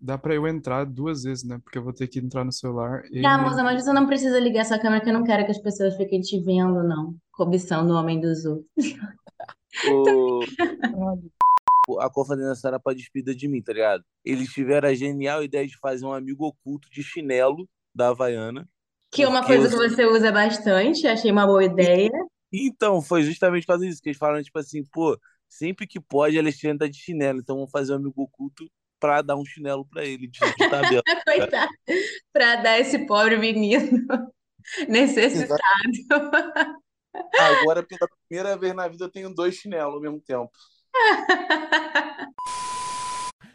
Dá pra eu entrar duas vezes, né? Porque eu vou ter que entrar no celular e Tá, moça, mas você não precisa ligar sua câmera, que eu não quero que as pessoas fiquem te vendo, não. Cobiçando o homem dos outros. O, a confraternização era pra despedida de mim, tá ligado? Eles tiveram a genial ideia de fazer um amigo oculto de chinelo da Havaiana. Que é uma coisa eu- que você usa bastante, achei uma boa ideia. Então, foi justamente por causa disso que eles falaram, tipo assim, pô, sempre que pode, a Alexandre tá de chinelo, então vamos fazer um amigo oculto pra dar um chinelo pra ele, de, de tabela. Coitado, pra dar esse pobre menino necessitado. Agora, pela primeira vez na vida, eu tenho dois chinelos ao mesmo tempo.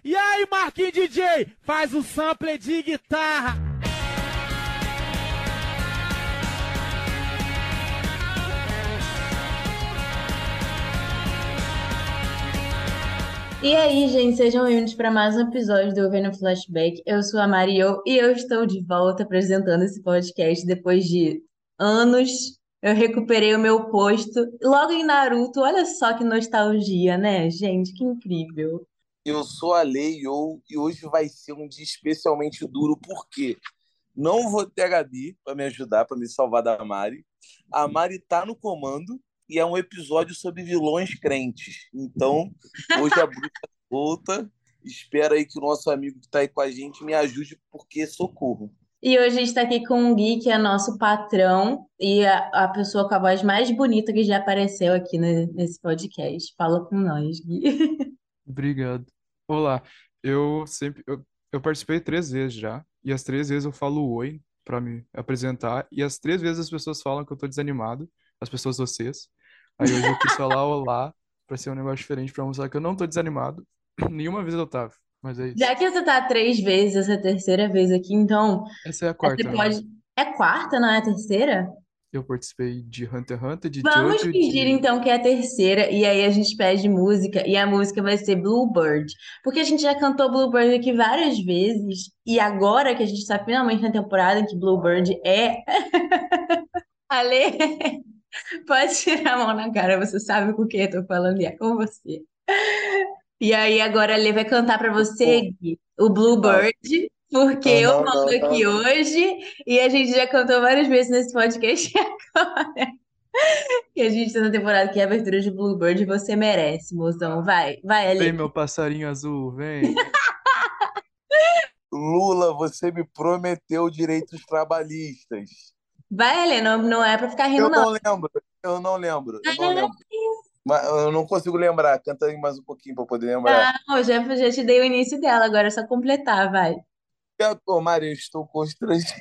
E aí, Marquinhos DJ, faz o sample de guitarra. E aí, gente, sejam bem-vindos para mais um episódio do Vendo Flashback. Eu sou a Mario e eu estou de volta apresentando esse podcast depois de anos. Eu recuperei o meu posto logo em Naruto. Olha só que nostalgia, né, gente? Que incrível. Eu sou a Leio e hoje vai ser um dia especialmente duro, porque não vou ter a Gabi para me ajudar, para me salvar da Mari. A Mari tá no comando e é um episódio sobre vilões crentes. Então, hoje a bruxa volta. Espero aí que o nosso amigo que tá aí com a gente me ajude, porque socorro. E hoje a gente está aqui com o Gui, que é nosso patrão e a, a pessoa com a voz mais bonita que já apareceu aqui ne- nesse podcast. Fala com nós, Gui. Obrigado. Olá, eu sempre eu, eu participei três vezes já, e as três vezes eu falo oi pra me apresentar, e as três vezes as pessoas falam que eu tô desanimado, as pessoas vocês. Aí hoje eu quis falar olá pra ser um negócio diferente pra mostrar que eu não tô desanimado. Nenhuma vez eu tava, mas é isso. Já que você tá três vezes, essa é a terceira vez aqui, então Essa é a você quarta, né? pode. É quarta, não é a terceira? Eu participei de Hunter x Hunter, de Vamos Jojo, fingir de então que é a terceira, e aí a gente pede música, e a música vai ser Bluebird. Porque a gente já cantou Bluebird aqui várias vezes, e agora que a gente está finalmente na temporada em que Bluebird é. Ale, pode tirar a mão na cara, você sabe com quem eu tô falando, e é com você. E aí agora a Ale vai cantar pra você, Gui, o Bluebird, porque eu mando aqui hoje, e a gente já cantou várias vezes nesse podcast agora. E a gente tá na temporada que é a abertura de Bluebird e você merece, mozão. Vai, vai, Vem Ale. meu passarinho azul, vem. Lula, você me prometeu direitos trabalhistas. Vai, Ale, não, não é pra ficar rindo, Eu não. não lembro, eu não lembro, eu não lembro. Mas eu não consigo lembrar. Canta aí mais um pouquinho para poder lembrar. Não, eu já, já te dei o início dela, agora é só completar, vai. Ô, Mário, eu estou constrangido.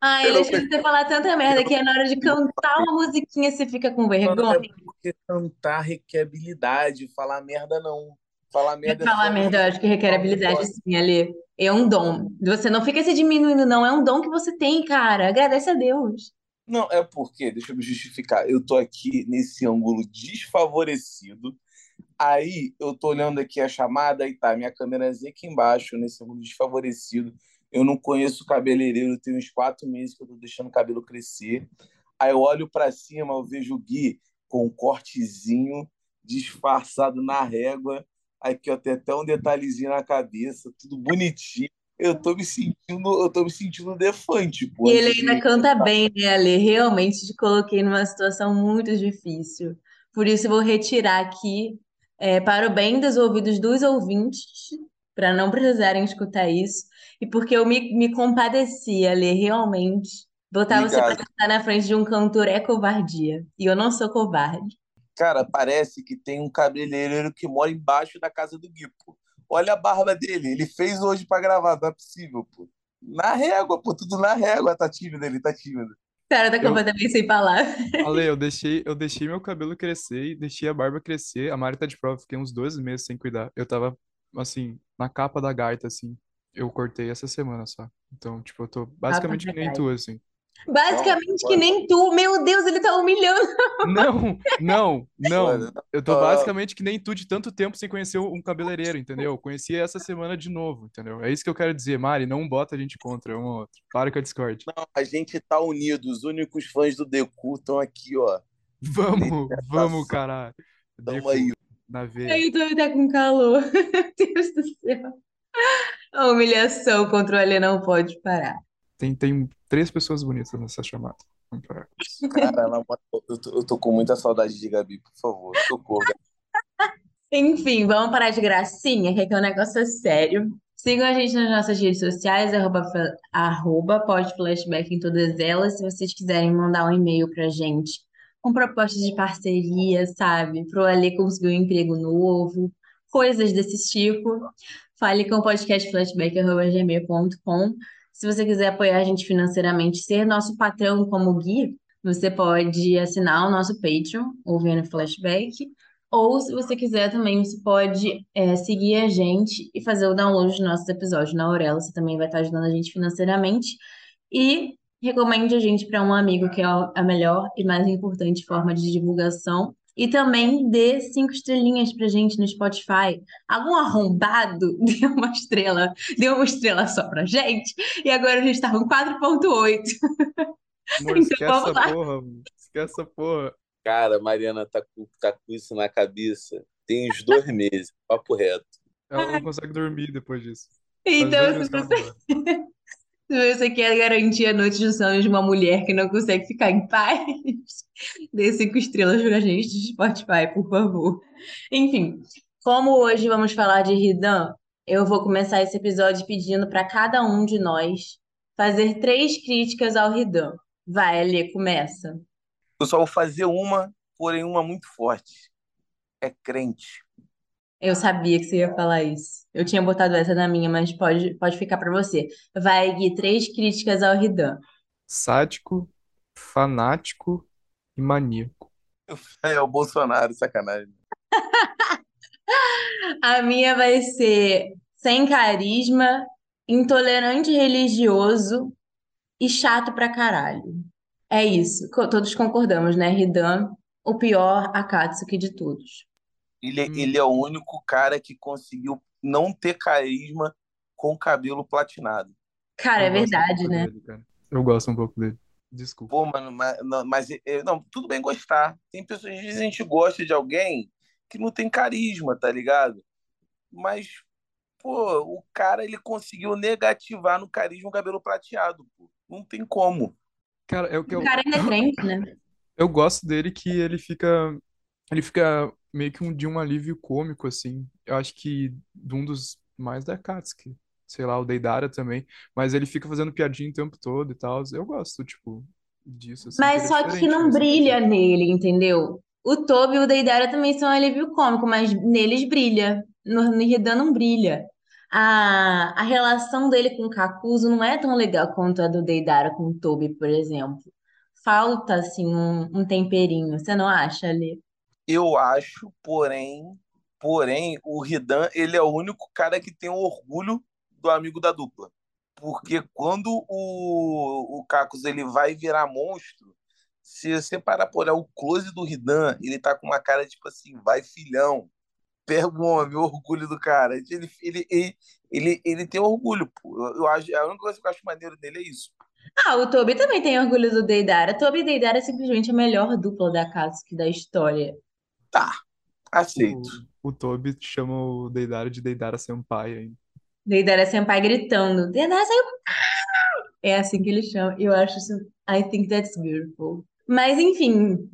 Ai, Eu deixa de você falar tanta merda que é na hora de cantar uma musiquinha você fica com é vergonha. porque cantar requer habilidade, falar merda não. Falar merda é falar merda, eu acho que requer habilidade sim, Ale. É um dom. Você não fica se diminuindo, não. É um dom que você tem, cara. Agradece a Deus. Não, é porque, deixa eu me justificar, eu tô aqui nesse ângulo desfavorecido. Aí eu tô olhando aqui a chamada e tá minha câmerazinha aqui embaixo, nesse ângulo desfavorecido. Eu não conheço o cabeleireiro, tem uns quatro meses que eu tô deixando o cabelo crescer. Aí eu olho pra cima, eu vejo o Gui com um cortezinho disfarçado na régua. Aqui ó, tem até um detalhezinho na cabeça, tudo bonitinho. Eu tô me sentindo, eu tô me sentindo defante, pô. E ele ainda canta bem, né, Ale? Realmente te coloquei numa situação muito difícil. Por isso eu vou retirar aqui, é, para o bem dos ouvidos dos ouvintes, para não precisarem escutar isso. E porque eu me, me compadeci, Ale, realmente. Botar você para Obrigado. cantar na frente de um cantor é covardia. E eu não sou covarde. Cara, parece que tem um cabeleireiro que mora embaixo da casa do Gui, pô. Olha a barba dele. Ele fez hoje pra gravar, não é possível, pô. Na régua, pô, tudo na régua. Tá tímido, ele tá tímido. O cara tá Eu- completamente sem palavras. Ale, eu deixei, eu deixei meu cabelo crescer e deixei a barba crescer. A Mari tá de prova, fiquei uns dois meses sem cuidar. Eu tava, assim, na capa da gaita, assim. Eu cortei essa semana só. Então, tipo, eu tô basicamente que nem tu, assim. Basicamente Não, que nem tu. Meu Deus, ele tá humilhando. Não, não, não. Eu tô basicamente que nem tu de tanto tempo sem conhecer um cabeleireiro, entendeu? Conheci essa semana de novo, entendeu? É isso que eu quero dizer, Mari, não bota a gente contra um ou outro. Para com a Discord. Não, a gente tá unido. Os únicos fãs do Deku estão aqui, ó. Vamos, vamos, caralho. Tamo Deco, aí. na veia. Aí tu tá com calor. Meu Deus do céu. A humilhação contra o Alê não pode parar. Tem, tem três pessoas bonitas nessa chamada. Vamos parar. Cara, na eu tô, eu tô com muita saudade de Gabi, por favor. Socorro. Enfim, vamos parar de gracinha, que aqui é um negócio é sério. Sigam a gente nas nossas redes sociais, arroba, arroba podflashback em todas elas. Se vocês quiserem mandar um e-mail pra gente com propostas de parceria, sabe? Pro Alê conseguir um emprego novo, coisas desse tipo. Fale com o podcastflashback.gmail.com. Se você quiser apoiar a gente financeiramente, ser nosso patrão como o Gui, você pode assinar o nosso Patreon, ouvindo Flashback. Ou, se você quiser também, você pode é, seguir a gente e fazer o download dos nossos episódios na Aurelo. Você também vai estar ajudando a gente financeiramente. E recomende a gente para um amigo, que é a melhor e mais importante forma de divulgação. E também dê cinco estrelinhas pra gente no Spotify. Algum arrombado deu uma estrela, deu uma estrela só pra gente. E agora a gente tá com 4.8. Amor, Então esquece vamos essa lá. porra, mano. Esquece essa porra. Cara, Mariana tá com, tá com isso na cabeça tem uns dois meses, papo reto. Ela não consegue dormir depois disso. Então, se você. Se você quer garantir a noite de sono de uma mulher que não consegue ficar em paz, dê cinco estrelas pra gente de Spotify, por favor. Enfim, como hoje vamos falar de Ridan, eu vou começar esse episódio pedindo para cada um de nós fazer três críticas ao Ridan. Vai, Alê, começa. Eu só vou fazer uma, porém uma muito forte. É crente. Eu sabia que você ia falar isso. Eu tinha botado essa na minha, mas pode, pode ficar para você. Vai, Gui, três críticas ao Ridan. Sádico, fanático e maníaco. É o Bolsonaro, sacanagem. A minha vai ser sem carisma, intolerante religioso e chato pra caralho. É isso. Todos concordamos, né? Ridan, o pior Akatsuki de todos. Ele, Hum. ele é o único cara que conseguiu não ter carisma com cabelo platinado. Cara, é Eu gosto um verdade, pouco né? dele, cara. Eu gosto um pouco dele. Desculpa. Pô, mano, mas, não, mas, é, não, tudo bem gostar. Tem pessoas, às vezes a gente gosta de alguém que não tem carisma, tá ligado? Mas, pô, o cara ele conseguiu negativar no carisma o cabelo prateado, pô. Não tem como. Cara, é o que O eu, cara ainda é crente, né? eu gosto dele que ele fica. Ele fica meio que um, de um alívio cômico, assim. Eu acho que de um dos mais da Katsuki. Sei lá, o Deidara também. Mas ele fica fazendo piadinha o tempo todo e tal. Eu gosto, tipo, disso, assim, Mas é só que não brilha nele, entendeu? O Tobi e o Deidara também são alívio cômico, mas neles brilha. No, no Ridan não brilha. A, a relação dele com o Kakuzu não é tão legal quanto a do Deidara com o Tobi, por exemplo. Falta, assim, um, um temperinho. Você não acha, Ali? Eu acho, porém, porém, o Ridan, ele é o único cara que tem orgulho do amigo da dupla. Porque quando o, o Cacos ele vai virar monstro, se você parar por olhar o close do Ridan, ele tá com uma cara tipo assim, vai filhão, pega o homem, o orgulho do cara. Ele, ele, ele, ele, ele tem orgulho, pô. Eu, eu acho, a única coisa que eu acho maneiro dele é isso. Ah, o Tobi também tem orgulho do Deidara. Tobi e Deidara é simplesmente a melhor dupla da Katsuki da história. Tá, aceito. O, o Tobi chama o Deidara de Deidara Senpai ainda. Deidara Senpai gritando, Deidara Senpai! É assim que ele chama. Eu acho isso. I think that's beautiful. Mas, enfim,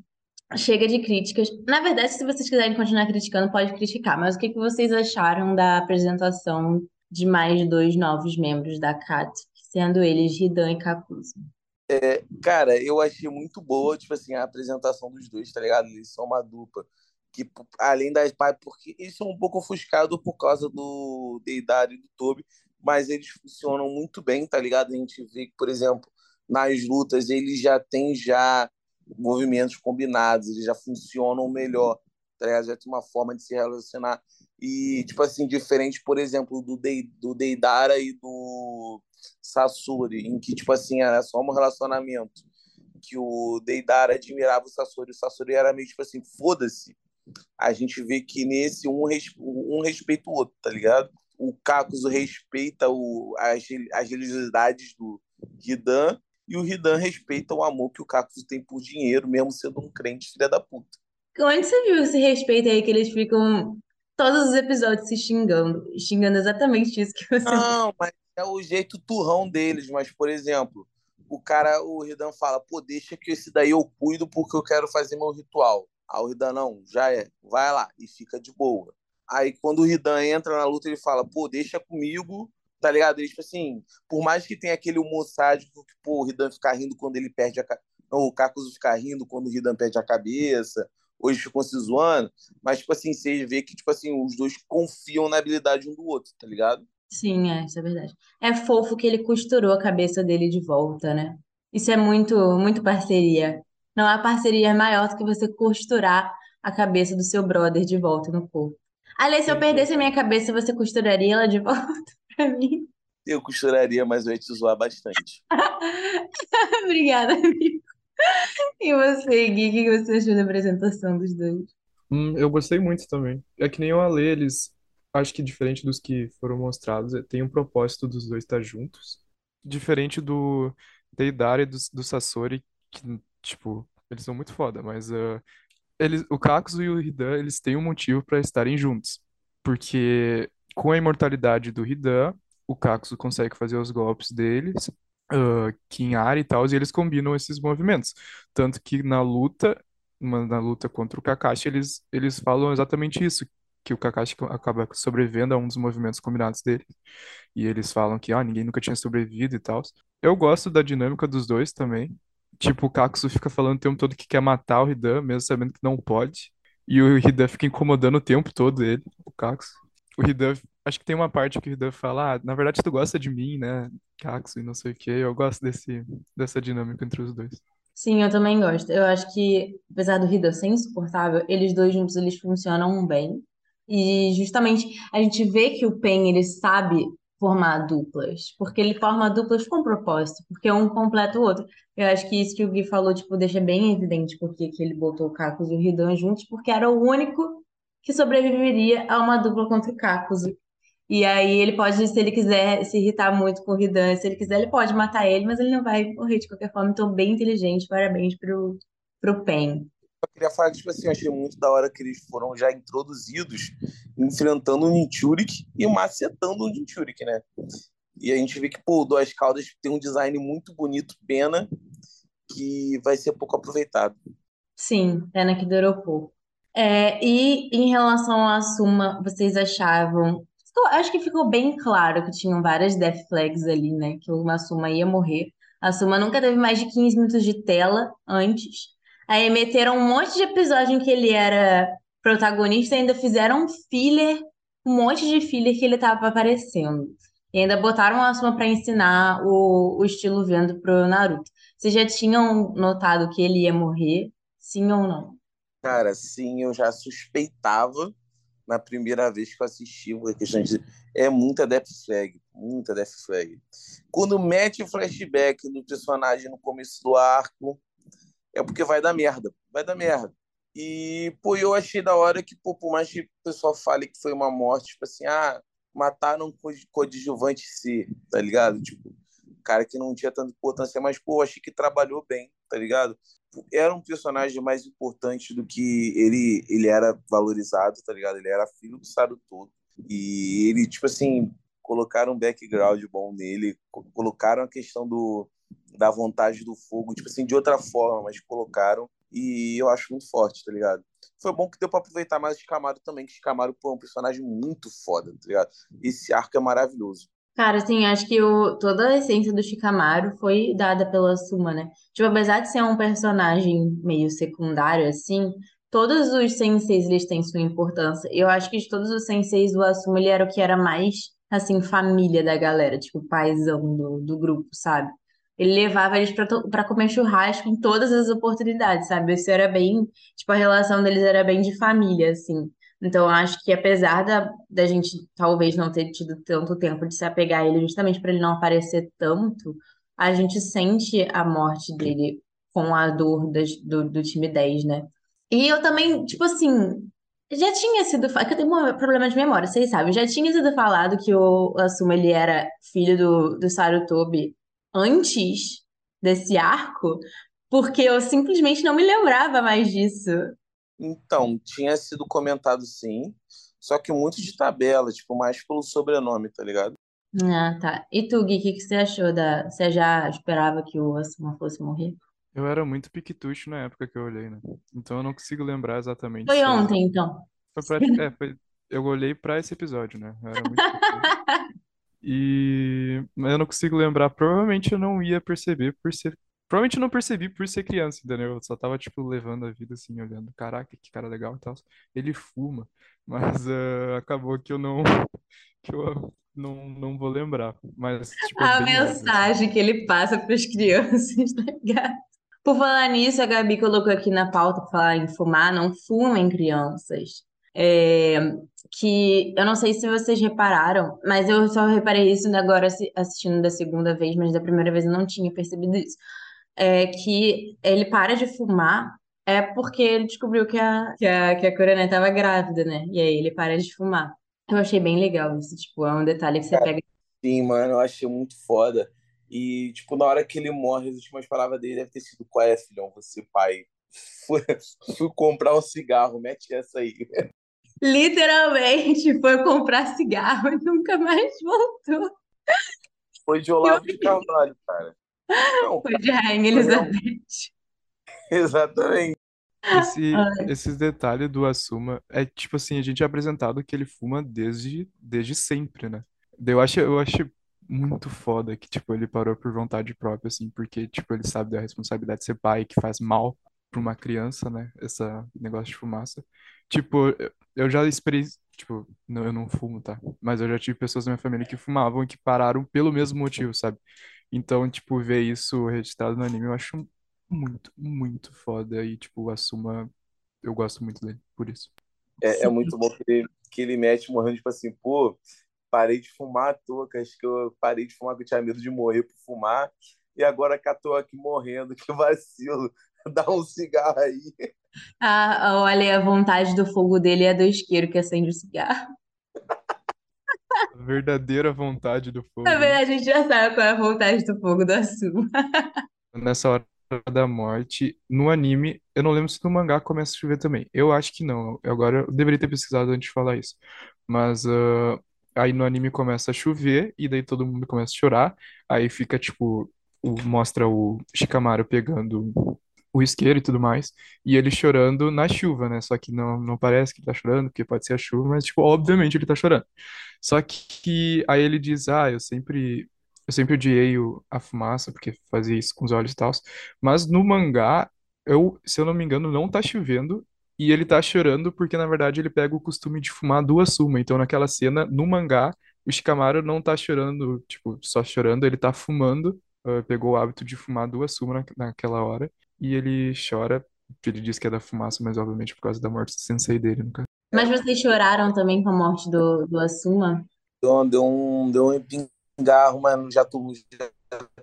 chega de críticas. Na verdade, se vocês quiserem continuar criticando, pode criticar. Mas o que que vocês acharam da apresentação de mais dois novos membros da CAT, sendo eles Hidan e Kakuzu? Cara, eu achei muito boa, tipo assim, a apresentação dos dois, tá ligado? Eles são uma dupla. Que, além das pais, porque eles são um pouco ofuscados por causa do Deidara e do Tobi, mas eles funcionam muito bem, tá ligado? A gente vê que, por exemplo, nas lutas eles já têm já movimentos combinados, eles já funcionam melhor, tá ligado? Já tem uma forma de se relacionar. E, tipo assim, diferente, por exemplo, do, Dei, do Deidara e do Sasori, em que, tipo assim, era só um relacionamento que o Deidara admirava o Sasori, o Sasori era meio tipo assim, foda-se. A gente vê que nesse um, um respeita o outro, tá ligado? O Kakuzu respeita o, as, as religiosidades do Hidan e o Hidan respeita o amor que o Kakuzu tem por dinheiro, mesmo sendo um crente filha da puta. Onde você viu esse respeito aí que eles ficam todos os episódios se xingando, xingando exatamente isso que você Não, mas é o jeito turrão deles. Mas, por exemplo, o cara, o Ridan fala, pô, deixa que esse daí eu cuido porque eu quero fazer meu ritual. Aí o Ridan, não, já é, vai lá e fica de boa. Aí quando o Ridan entra na luta, ele fala, pô, deixa comigo, tá ligado? Ele, tipo assim, por mais que tenha aquele humor sádico que, pô, o Ridan fica rindo quando ele perde a. Não, o Kakuzu fica rindo quando o Ridan perde a cabeça, hoje ficam se zoando, mas, tipo assim, você vê que, tipo assim, os dois confiam na habilidade um do outro, tá ligado? Sim, é, isso é verdade. É fofo que ele costurou a cabeça dele de volta, né? Isso é muito, muito parceria. Não há parceria maior do que você costurar a cabeça do seu brother de volta no corpo. Aliás, se eu perdesse a minha cabeça, você costuraria ela de volta pra mim? Eu costuraria, mas eu ia te zoar bastante. Obrigada, amigo. E você, Gui, o que você achou da apresentação dos dois? Hum, eu gostei muito também. É que nem o Ale, eles, acho que diferente dos que foram mostrados, é- tem um propósito dos dois estar juntos. Diferente do Deidara e do, do Sasori, que, tipo, eles são muito foda, mas ah, eles, o Kakuzu e o Hidan, eles têm um motivo para estarem juntos. Porque com a imortalidade do Hidan, o Kakuzu consegue fazer os golpes deles, uh, Kinhari e tal, e eles combinam esses movimentos. Tanto que na luta, na luta contra o Kakashi, eles, eles falam exatamente isso, que o Kakashi acaba sobrevivendo a um dos movimentos combinados dele. E eles falam que, ah, ninguém nunca tinha sobrevivido e tal. Eu gosto da dinâmica dos dois também. Tipo, o Kakuzu fica falando o tempo todo que quer matar o Hidan, mesmo sabendo que não pode. E o Hidan fica incomodando o tempo todo ele, o Kakuzu. O Hidan, acho que tem uma parte que o Hidan fala, ah, na verdade tu gosta de mim, né, Kakuzu, e não sei o quê. Eu gosto desse, dessa dinâmica entre os dois. Sim, eu também gosto. Eu acho que, apesar do Hiddle ser insuportável, eles dois juntos eles funcionam bem. E justamente a gente vê que o Pen ele sabe formar duplas, porque ele forma duplas com propósito, porque um completa o outro. Eu acho que isso que o Gui falou, tipo, deixa bem evidente porque que ele botou o Kakuzu e o Hidan juntos, porque era o único que sobreviveria a uma dupla contra o Kakuzu. E aí ele pode, se ele quiser se irritar muito com o Hidan, se ele quiser, ele pode matar ele, mas ele não vai morrer de qualquer forma. Então, bem inteligente. Parabéns pro, pro Pen. Eu queria falar que, tipo assim, eu achei muito da hora que eles foram já introduzidos enfrentando o Ninchurik e macetando o Ninchurik, né? E a gente vê que, pô, o Duas Caldas tem um design muito bonito, pena que vai ser pouco aproveitado. Sim, pena que durou pouco. É, e em relação à Suma, vocês achavam. Acho que ficou bem claro que tinham várias death flags ali, né? Que o Masuma ia morrer. A Suma nunca teve mais de 15 minutos de tela antes. Aí meteram um monte de episódio em que ele era protagonista e ainda fizeram um filler, um monte de filler que ele tava aparecendo. E ainda botaram o Asuma pra ensinar o, o estilo vendo pro Naruto. Vocês já tinham notado que ele ia morrer? Sim ou não? Cara, sim, eu já suspeitava na primeira vez que eu assisti, a questão de... é muita death flag, muita death flag. Quando mete flashback no personagem no começo do arco, é porque vai dar merda, vai dar merda. E, pô, eu achei da hora que, pô, por mais que o pessoal fale que foi uma morte, tipo assim, ah, mataram um co- coadjuvante C, tá ligado? Tipo, cara que não tinha tanta importância, mas, pô, achei que trabalhou bem, tá ligado? Era um personagem mais importante do que ele, ele era valorizado, tá ligado? Ele era filho do Sarutobi. E ele, tipo assim, colocaram um background bom nele, co- colocaram a questão do, da vontade do fogo, tipo assim, de outra forma, mas colocaram. E eu acho muito forte, tá ligado? Foi bom que deu pra aproveitar mais o Shikamaru também, que o pô, é um personagem muito foda, tá ligado? Esse arco é maravilhoso. Cara, assim, acho que o, toda a essência do Shikamaru foi dada pela Suma, né? Tipo, apesar de ser um personagem meio secundário, assim, todos os senseis, eles têm sua importância. Eu acho que de todos os senseis, o Asuma, ele era o que era mais, assim, família da galera, tipo, paizão do, do grupo, sabe? Ele levava eles pra comer churrasco em todas as oportunidades, sabe? Isso era bem, tipo, a relação deles era bem de família, assim. Então, acho que apesar da, da gente talvez não ter tido tanto tempo de se apegar a ele, justamente para ele não aparecer tanto, a gente sente a morte dele com a dor das- do, do time 10, né? E eu também, tipo assim, já tinha sido. fa- que eu tenho um problema de memória, vocês sabem, já tinha sido falado que o Asuma ele era filho do, do Sarutobi antes desse arco, porque eu simplesmente não me lembrava mais disso. Então, tinha sido comentado sim, só que muito de tabela, tipo, mais pelo sobrenome, tá ligado? Ah, tá. E tu, Gui, o que que você achou da... Você já esperava que o Asuma fosse morrer? Eu era muito piquitucho na época que eu olhei, né? Então eu não consigo lembrar exatamente Foi se ontem, então. Foi prati- É, foi... Eu olhei pra esse episódio, né? Eu era muito. E... Mas eu não consigo lembrar. Provavelmente eu não ia perceber por ser... Provavelmente eu não percebi por ser criança, entendeu? Eu só tava, tipo, levando a vida assim, olhando. Caraca, que cara legal e tal. Ele fuma. Mas ah, acabou que eu não... Que eu não, não vou lembrar. Mas, tipo, é A bem óbvio, mensagem que ele passa para as crianças, tá ligado? Por falar nisso, a Gabi colocou aqui na pauta para falar em fumar, não fumem crianças. É, que eu não sei se vocês repararam, mas eu só reparei isso agora assi- assistindo da segunda vez, mas da primeira vez eu não tinha percebido isso. É que ele para de fumar é porque ele descobriu que a, que a, que a Coronel estava grávida, né? E aí ele para de fumar. Eu achei bem legal isso, tipo, é um detalhe que você pega. Sim, mano, eu achei muito foda. E, tipo, na hora que ele morre, as últimas palavras dele devem ter sido: Qual é, filhão? Você, pai, fui, fui comprar um cigarro, mete essa aí. Literalmente foi comprar cigarro e nunca mais voltou. Foi de Olavo de Carvalho, cara. Não, Foi de Rainha. Elizabeth. exatamente. Esse, esses detalhes do Asuma é tipo assim, a gente é apresentado que ele fuma desde, desde sempre, né? Eu acho, eu acho muito foda que, tipo, ele parou por vontade própria, assim, porque, tipo, ele sabe da responsabilidade de ser pai, que faz mal pra uma criança, né? Esse negócio de fumaça. Tipo, eu- já esperei, tipo, não, eu não fumo, tá? Mas eu já tive pessoas na minha família que fumavam e que pararam pelo mesmo motivo, sabe? Então, tipo, ver isso registrado no anime eu acho muito, muito foda. E, tipo, o Asuma, eu gosto muito dele, por isso. É, é muito bom que ele, que ele mete morrendo, tipo assim, pô, parei de fumar à toa, que acho que eu parei de fumar, que eu tinha medo de morrer por fumar, e agora que eu tô aqui morrendo, que vacilo, dá um cigarro aí. Ah, olha, a vontade do fogo dele é do isqueiro que acende o cigarro. A verdadeira vontade do fogo. Na né? verdade, a gente já sabe qual é a vontade do fogo do Asuma. Nessa hora da morte, no anime, eu não lembro se no mangá começa a chover também. Eu acho que não. Agora eu deveria ter pesquisado antes de falar isso. Mas ah, aí no anime começa a chover e daí todo mundo começa a chorar. Aí fica tipo, o- mostra o Shikamaru pegando o isqueiro e tudo mais, e ele chorando na chuva, né? Só que não, não parece que ele tá chorando, porque pode ser a chuva, mas tipo, obviamente ele tá chorando. Só que aí ele diz: "Ah, eu sempre eu sempre odiei o- a fumaça, porque fazia isso com os olhos e tal. Mas no mangá, eu, se eu não me engano, não tá chovendo e ele tá chorando porque, na verdade, ele pega o costume de fumar duas suma. Então, naquela cena, no mangá, o Shikamaru não tá chorando, tipo, só chorando, ele tá fumando, ah, pegou o hábito de fumar duas suma na, naquela hora e ele chora. Ele diz que é da fumaça, mas obviamente por causa da morte do sensei dele, no caso. Mas vocês choraram também com a morte do, do Asuma? Deu, deu um, deu um pingarro, mas já, tô, já,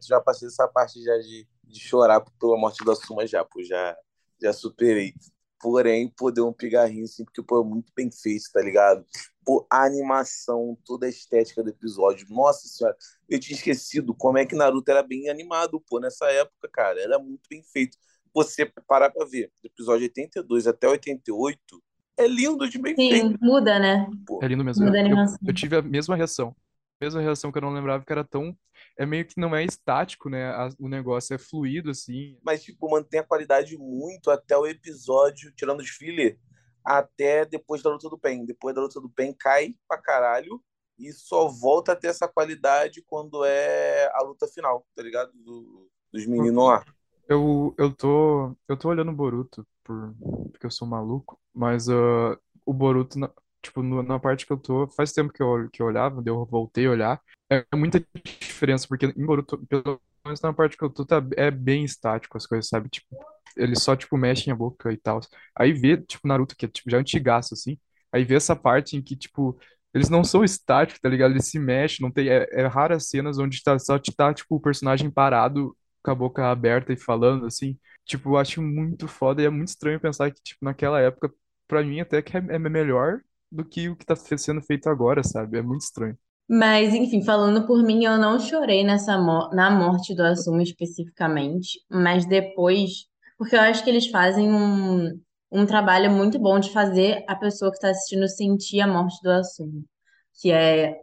já passei essa parte já de, de chorar pela morte da Suma já, pô, já, já superei. Porém, pô, deu um pigarrinho, assim, porque, pô, é muito bem feito, tá ligado? Pô, a animação, toda a estética do episódio. Nossa senhora, eu tinha esquecido como é que Naruto era bem animado, pô, nessa época, cara. Era muito bem feito. Você parar pra ver, do episódio 82 até 88, é lindo de bem Sim, feito, muda, né? pô. É lindo mesmo. Muda a Eu, eu, tive a mesma reação. Mesma reação que eu não lembrava que era tão. É meio que não é estático, né? A- o negócio é fluido, assim. mas tipo, mantém a qualidade muito até o episódio, tirando os filler, até depois da luta do Pen. Depois da luta do Pen cai pra caralho e só volta a ter essa qualidade quando é a luta final, tá ligado? Do- dos meninos lá. Eu, eu tô, eu tô olhando o Boruto por, porque eu sou maluco, mas ah, o Boruto, na, tipo, no- na parte que eu tô, faz tempo que eu, que eu olhava, eu voltei a olhar, é muita diferença, porque em Boruto, pelo menos na parte que eu tô, tá, é bem estático as coisas, sabe? Tipo, eles só, tipo, mexem a boca e tal. Aí vê, tipo, Naruto, que é, tipo, já antigaço, assim, aí vê essa parte em que, tipo, eles não são estáticos, tá ligado? Eles se mexem, não tem, é, é raras cenas onde tá, só tá, tipo, o personagem parado com a boca aberta e falando, assim. Tipo, eu acho muito foda e é muito estranho pensar que, tipo, naquela época, pra mim até que é, é melhor do que o que tá sendo feito agora, sabe? É muito estranho. Mas, enfim, falando por mim, eu não chorei nessa mo- na morte do Asuma especificamente, mas depois, porque eu acho que eles fazem um, um trabalho muito bom de fazer a pessoa que está assistindo sentir a morte do Asuma. Que é,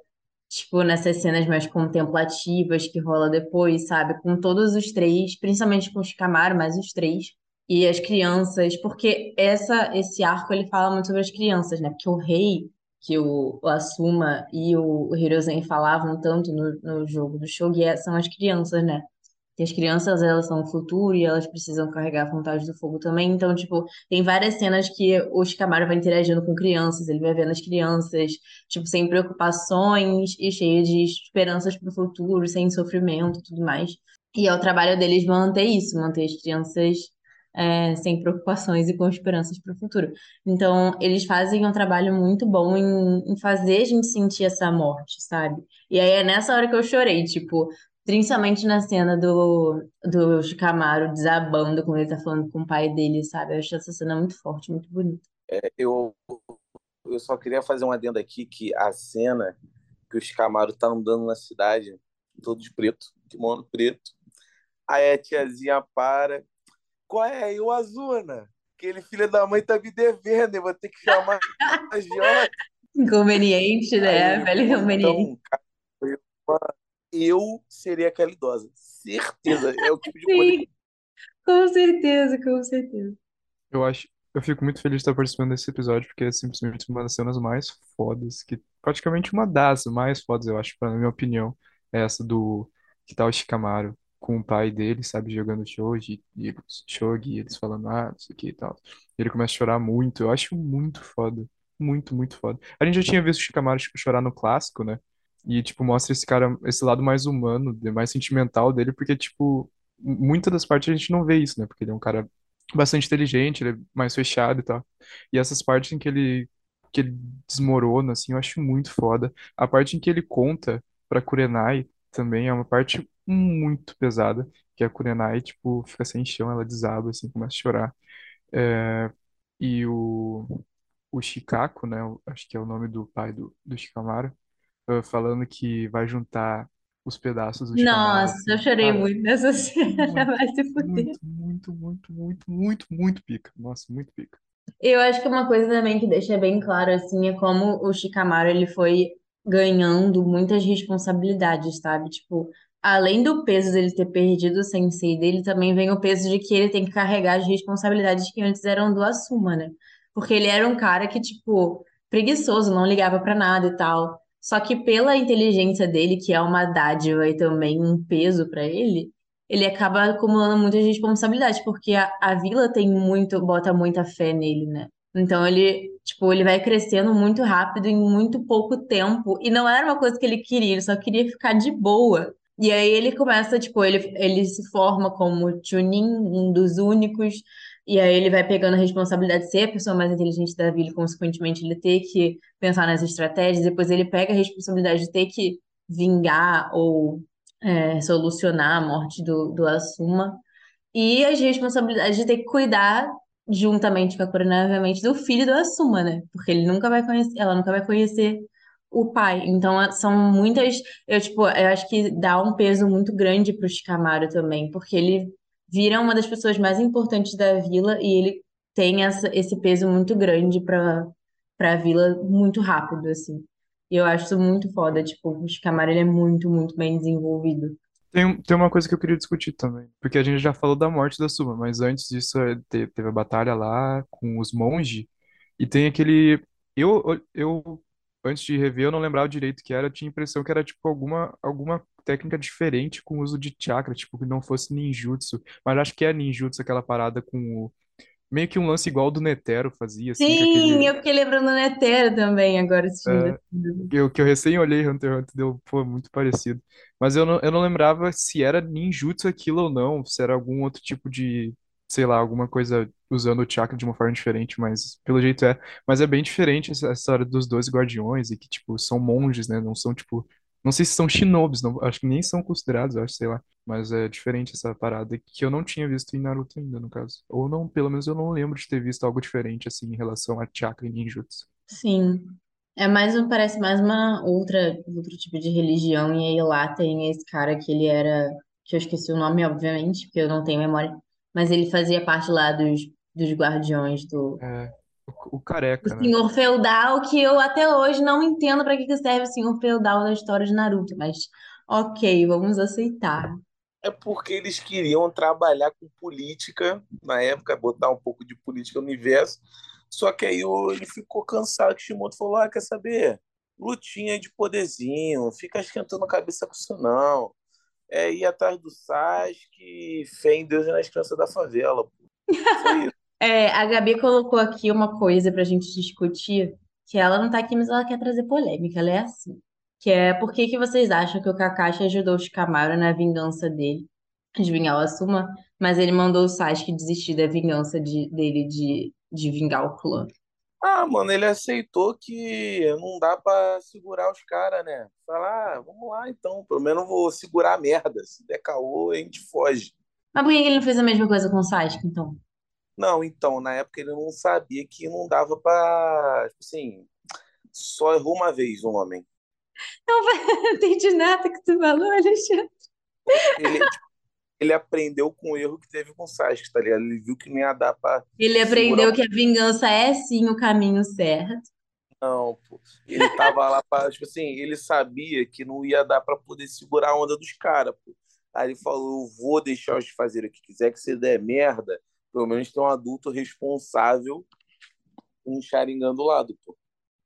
tipo, nessas cenas mais contemplativas que rola depois, sabe? Com todos os três, principalmente com o Shikamaru, mas os três. E as crianças, porque essa, esse arco ele fala muito sobre as crianças, né? Porque o rei, que o, o Asuma e o, o Hiruzen falavam tanto no, no jogo do Shogi, é- são as crianças, né? Que as crianças, elas são o futuro e elas precisam carregar a vontade do fogo também. Então, tipo, tem várias cenas que o Shikamaru vai interagindo com crianças, ele vai vendo as crianças, tipo, sem preocupações e cheio de esperanças pro futuro, sem sofrimento e tudo mais. E é o trabalho deles manter isso, manter as crianças é, sem preocupações e com esperanças para o futuro. Então, eles fazem um trabalho muito bom em, em fazer a gente sentir essa morte, sabe? E aí é nessa hora que eu chorei, tipo, principalmente na cena do, do Shikamaru desabando quando ele tá falando com o pai dele, sabe? Eu acho essa cena muito forte, muito bonita. É, eu, eu só queria fazer um adendo aqui que a cena que o Shikamaru tá andando na cidade, todo de preto, kimono preto, aí a tiazinha para, qual é aí o Azuna? Aquele filho da mãe tá me devendo, eu vou ter que chamar a Jota. Inconveniente, né? Aí, Velho pô, inconveniente. então, cara, eu- eu seria aquela idosa. Certeza. É o tipo de coisa com certeza, com certeza. Eu acho, eu fico muito feliz de estar participando desse episódio, porque é simplesmente uma das cenas mais fodas, que praticamente uma das mais fodas, eu acho, na minha opinião, é essa do que tá o Shikamaru com o pai dele, sabe, jogando shogi, e eles- shogi, e eles falando, ah, isso aqui e tal. E ele começa a chorar muito, eu acho muito foda, muito, muito foda. A gente já tinha visto o Shikamaru chorar no clássico, né? E, tipo, mostra esse cara, esse lado mais humano, mais sentimental dele, porque, tipo, muitas das partes a gente não vê isso, né? Porque ele é um cara bastante inteligente, ele é mais fechado e tal. E essas partes em que ele que ele desmorona, assim, eu acho muito foda. A parte em que ele conta pra Kurenai também é uma parte muito pesada, que a Kurenai, tipo, fica sem chão, ela desaba, assim, começa a chorar. É, e o, o Shikako, né, acho que é o nome do pai do, do Shikamaru, eh, falando que vai juntar os pedaços do Nossa, eu assim. chorei Cara, muito nessa cena, muito, vai se fuder. muito, muito, muito, muito, muito, muito pica. Nossa, muito pica. Eu acho que uma coisa também que deixa bem claro, assim, é como o Shikamaru, ele foi ganhando muitas responsabilidades, sabe? Tipo, além do peso dele ter perdido o sensei dele, também vem o peso de que ele tem que carregar as responsabilidades que antes eram do Asuma, né? Porque ele era um cara que, tipo, preguiçoso, não ligava pra nada e tal. Só que pela inteligência dele, que é uma dádiva e também um peso pra ele, ele acaba acumulando muitas responsabilidades, porque a, a vila tem muito, bota muita fé nele, né? Então ele, tipo, ele vai crescendo muito rápido em muito pouco tempo. E não era uma coisa que ele queria, ele só queria ficar de boa. E aí ele começa, tipo, ele, ele se forma como Chunin, um dos únicos. E aí ele vai pegando a responsabilidade de ser a pessoa mais inteligente da vila, consequentemente ele ter que pensar nas estratégias. Depois ele pega a responsabilidade de ter que vingar ou é, solucionar a morte do, do Asuma. E as responsabilidades de ter que cuidar, juntamente com a Kurina, obviamente, do filho do Asuma, né? Porque ele nunca vai conhecer, ela nunca vai conhecer o pai. Então, são muitas. Eu, tipo, eu acho que dá um peso muito grande pro Shikamaru também, porque ele vira uma das pessoas mais importantes da vila e ele tem essa, esse peso muito grande para a vila muito rápido, assim. E eu acho isso muito foda. Tipo, o Shikamaru, ele é muito, muito bem desenvolvido. Tem, tem uma coisa que eu queria discutir também, porque a gente já falou da morte da Suma, mas antes disso é, te- teve a batalha lá com os monges, e tem aquele. Eu, eu, antes de rever, eu não lembrava direito o que era, tinha a impressão que era tipo alguma, alguma técnica diferente com o uso de chakra, tipo que não fosse ninjutsu, mas acho que é ninjutsu aquela parada com o. Meio que um lance igual do Netero fazia, assim, Sim, aquele. eu fiquei lembrando da Netero também agora assistindo. é, Eu, que eu recém olhei Hunter x Hunter, deu, pô, muito parecido. Mas eu não, eu não lembrava se era ninjutsu aquilo ou não, se era algum outro tipo de, sei lá, alguma coisa usando o chakra de uma forma diferente, mas pelo jeito é. Mas é bem diferente essa essa história dos dois guardiões e que, tipo, são monges, né? Não são, tipo, não sei se são shinobis, não, acho que nem são considerados, acho, sei lá. Mas é diferente essa parada que eu não tinha visto em Naruto ainda, no caso. Ou não, pelo menos eu não lembro de ter visto algo diferente, assim, em relação a chakra e ninjutsu. Sim. É mais um, parece mais uma outra, outro tipo de religião, e aí lá tem esse cara que ele era, que eu esqueci o nome, obviamente, porque eu não tenho memória, mas ele fazia parte lá dos dos guardiões do, É, o, o careca, né? senhor feudal, que eu até hoje não entendo para que que serve o senhor feudal na história de Naruto, mas ok, vamos aceitar. É porque eles queriam trabalhar com política na época, botar um pouco de política no universo. Só que aí o- ele ficou cansado. Kishimoto falou: Ah, quer saber? Lutinha de poderzinho, fica esquentando a cabeça com isso não. É ir atrás do Sasuke, fé em Deus e nas crianças da favela. pô. Foi isso. É, a Gabi colocou aqui uma coisa pra gente discutir, que ela não tá aqui, mas ela quer trazer polêmica, ela é assim. Que é por que que vocês acham que o Kakashi ajudou o Shikamaru na vingança dele, de vingar o Asuma, mas ele mandou o Sasuke desistir da vingança de- dele de, de vingar o clã? Ah, mano, ele aceitou que não dá pra segurar os caras, né? Falar, ah, vamos lá então, pelo menos vou segurar a merda. Se der caô, a gente foge. Mas por que que ele não fez a mesma coisa com o Sasuke, então? Não, então, na época ele não sabia que não dava pra. Tipo assim, só errou uma vez um homem. Não entendi nada que tu falou, Alexandre. Ele, tipo, ele aprendeu com o erro que teve com o Sasuke, tá ligado? Ele viu que não ia dar pra Ele aprendeu que a vingança é sim o caminho certo. não, pô. Ele tava lá pra. Tipo assim, ele sabia que não ia dar pra poder segurar a onda dos caras, pô. Aí ele falou: eu vou deixar eles fazerem o que quiser, que se der merda, pelo menos tem um adulto responsável com um Sharingan do lado, pô.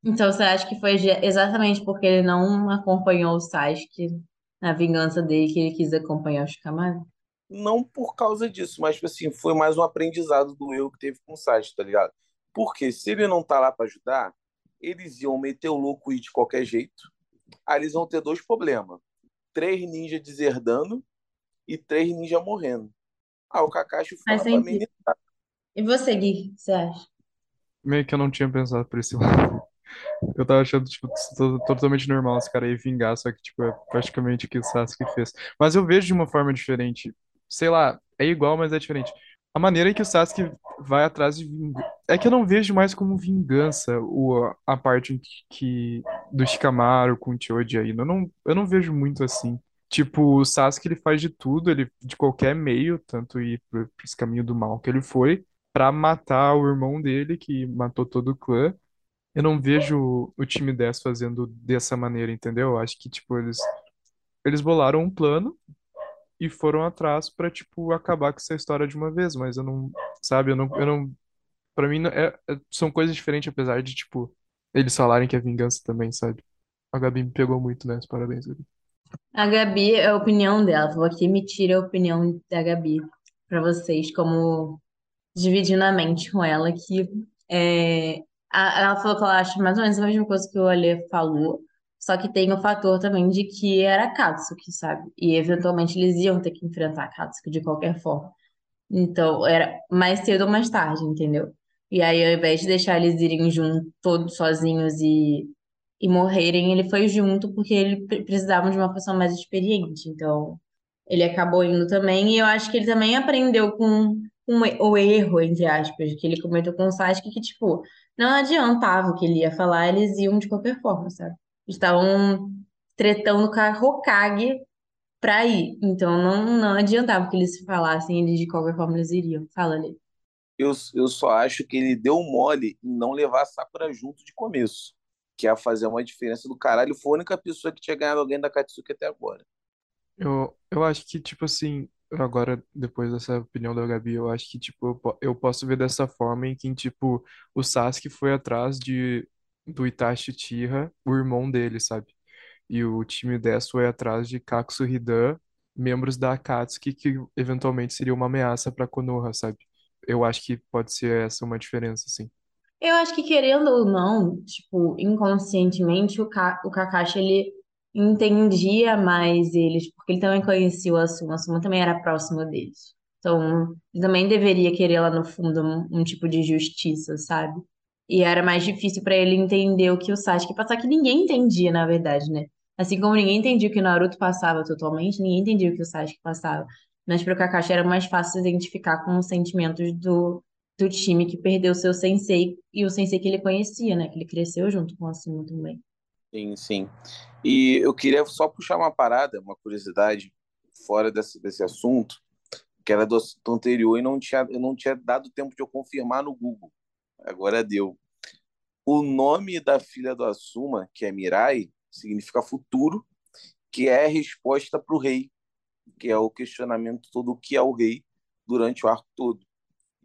Então você acha que foi exatamente porque ele não acompanhou o Sasuke na vingança dele que ele quis acompanhar o Shikamaru? Não por causa disso, mas tipo assim, foi mais um aprendizado do erro que teve com o Sasuke, tá ligado? Porque se ele não tá lá pra ajudar, eles iam meter o louco e de qualquer jeito. Aí eles vão ter dois problemas: três ninjas deserdando e três ninjas morrendo. Ah, o Kakashi foi Faz pra sentido. E você, Gui, o que você acha? Meio que eu não tinha pensado por esse lado. Eu tava achando, tipo, to- totalmente normal esse cara aí vingar, só que, tipo, é praticamente o que o Sasuke fez. Mas eu vejo de uma forma diferente. Sei lá, é igual, mas é diferente. A maneira em que o Sasuke vai atrás de vingança. É que eu não vejo mais como vingança o, a parte em que, que- do Shikamaru com o Choji aí. Eu não, eu não vejo muito assim. Tipo, o Sasuke ele faz de tudo, ele de qualquer meio, tanto ir pro esse caminho do mal que ele foi, pra matar o irmão dele, que matou todo o clã. Eu não vejo o time 10 fazendo dessa maneira, entendeu? Eu acho que, tipo, eles, eles bolaram um plano e foram atrás pra, tipo, acabar com essa história de uma vez, mas eu não, sabe, eu não, eu não, pra mim, é- é- são coisas diferentes, apesar de, tipo, eles falarem que é vingança também, sabe? A Gabi me pegou muito, né? Parabéns, Gabi. A Gabi, é a opinião dela. Vou aqui emitir a opinião da Gabi para vocês, como dividindo a mente com ela, que é, a- ela falou que ela acha mais ou menos a mesma coisa que o Ale falou, só que tem o fator também de que era Katsuki, sabe? E eventualmente eles iam ter que enfrentar Katsuki de qualquer forma. Então, era mais cedo ou mais tarde, entendeu? E aí, ao invés de deixar eles irem juntos, todos sozinhos e, e morrerem, ele foi junto porque ele pre- precisava de uma pessoa mais experiente. Então, ele acabou indo também. E eu acho que ele também aprendeu com, com o erro, entre aspas, que ele cometeu com o Sasuke, que, tipo, não adiantava o que ele ia falar, eles iam de qualquer forma, sabe? Estavam tretando com a Hokage pra ir. Então não, não adiantava que eles falassem, eles de qualquer forma eles iriam. Fala ali. Eu, eu só acho que ele deu mole em não levar a Sakura junto de começo. Que ia fazer uma diferença do caralho. Foi a única pessoa que tinha ganhado alguém da Katsuki até agora. Eu, eu acho que, tipo assim, agora, depois dessa opinião da Gabi, eu acho que, tipo, eu, po- eu posso ver dessa forma em que, tipo, o Sasuke foi atrás de, do Itachi Uchiha, o irmão dele, sabe? E o time 10 foi atrás de Kakuzu Hidan, membros da Akatsuki, que eventualmente seria uma ameaça pra Konoha, sabe? Eu acho que pode ser essa uma diferença, assim. Eu acho que querendo ou não, tipo, inconscientemente, o, Ka o Kakashi, ele entendia mais eles, porque ele também conhecia o Asuma, o Asuma também era próximo deles. Então, ele também deveria querer lá no fundo um, um tipo de justiça, sabe? E era mais difícil pra ele entender o que o Sasuke passava, que ninguém entendia, na verdade, né? Assim como ninguém entendia o que Naruto passava totalmente, ninguém entendia o que o Sasuke passava. Mas para o Kakashi era mais fácil identificar com os sentimentos do, do time que perdeu seu sensei e o sensei que ele conhecia, né? Que ele cresceu junto com o Asuma também. Sim, sim. E eu queria só puxar uma parada, uma curiosidade, fora desse, desse assunto, que era do assunto anterior e não tinha, eu não tinha dado tempo de eu confirmar no Google. Agora deu. O nome da filha do Asuma, que é Mirai, significa futuro, que é a resposta para o rei, que é o questionamento todo o que é o rei durante o arco todo.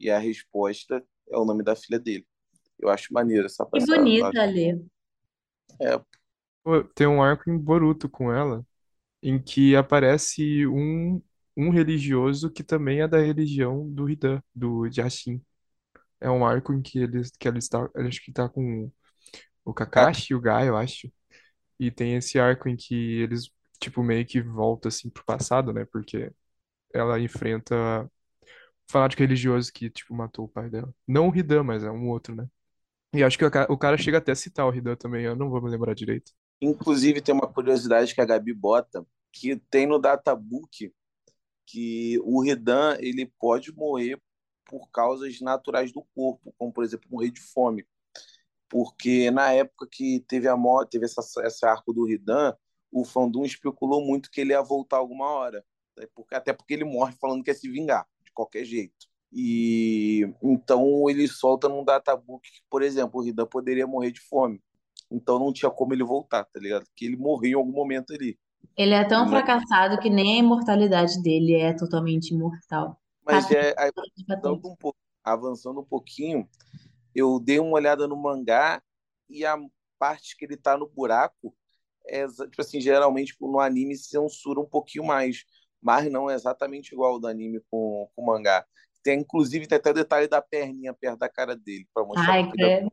E a resposta é o nome da filha dele. Eu acho maneiro essa Que bonita, Alê. É, Pô, tem um arco em Boruto com ela, em que aparece um, um religioso que também é da religião do Hidan, do Jashin. É um arco em que eles que ela está, eu acho que tá com o Kakashi e o Gai, eu acho. E tem esse arco em que eles, tipo, meio que voltam assim pro passado, né? Porque ela enfrenta fanático religioso que, tipo, matou o pai dela. Não o Hidan, mas é um outro, né? E acho que o ca- o cara chega até a citar o Hidan também, eu não vou me lembrar direito. Inclusive, tem uma curiosidade que a Gabi bota, que tem no databook que o Redan ele pode morrer por causas naturais do corpo, como, por exemplo, morrer de fome. Porque na época que teve a morte, teve essa, esse arco do Redan, o Fandom especulou muito que ele ia voltar alguma hora. Até porque, ele morre falando que ia se vingar, qualquer jeito. E então ele solta num databook que, por exemplo, o Redan poderia morrer de fome. Então não tinha como ele voltar, tá ligado? Que ele morreu em algum momento ali. Ele é tão Mas, fracassado que nem a imortalidade dele é totalmente imortal. mas Patente, é, aí, avançando um pouco, avançando um pouquinho, eu dei uma olhada no mangá e a parte que ele tá no buraco é tipo assim, geralmente no anime censura um pouquinho mais, mas não é exatamente igual do anime com, com o mangá. Tem inclusive tem até o detalhe da perninha perto da cara dele para mostrar Ai, ele é.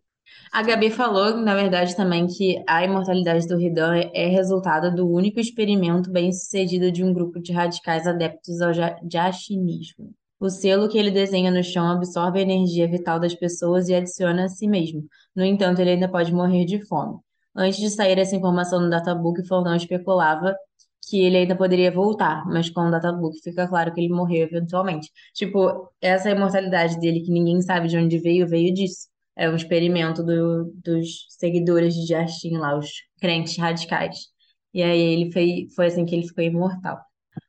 A Gabi falou, na verdade, também que a imortalidade do Hidan é resultado do único experimento bem-sucedido de um grupo de radicais adeptos ao ja- jashinismo. O selo que ele desenha no chão absorve a energia vital das pessoas e adiciona a si mesmo. No entanto, ele ainda pode morrer de fome. Antes de sair essa informação no databook, Fordão especulava que ele ainda poderia voltar, mas com o databook fica claro que ele morreu eventualmente. Tipo, essa imortalidade dele, que ninguém sabe de onde veio, veio disso. É um experimento do- dos seguidores de Justin lá, os crentes radicais. E aí ele foi, foi assim que ele ficou imortal.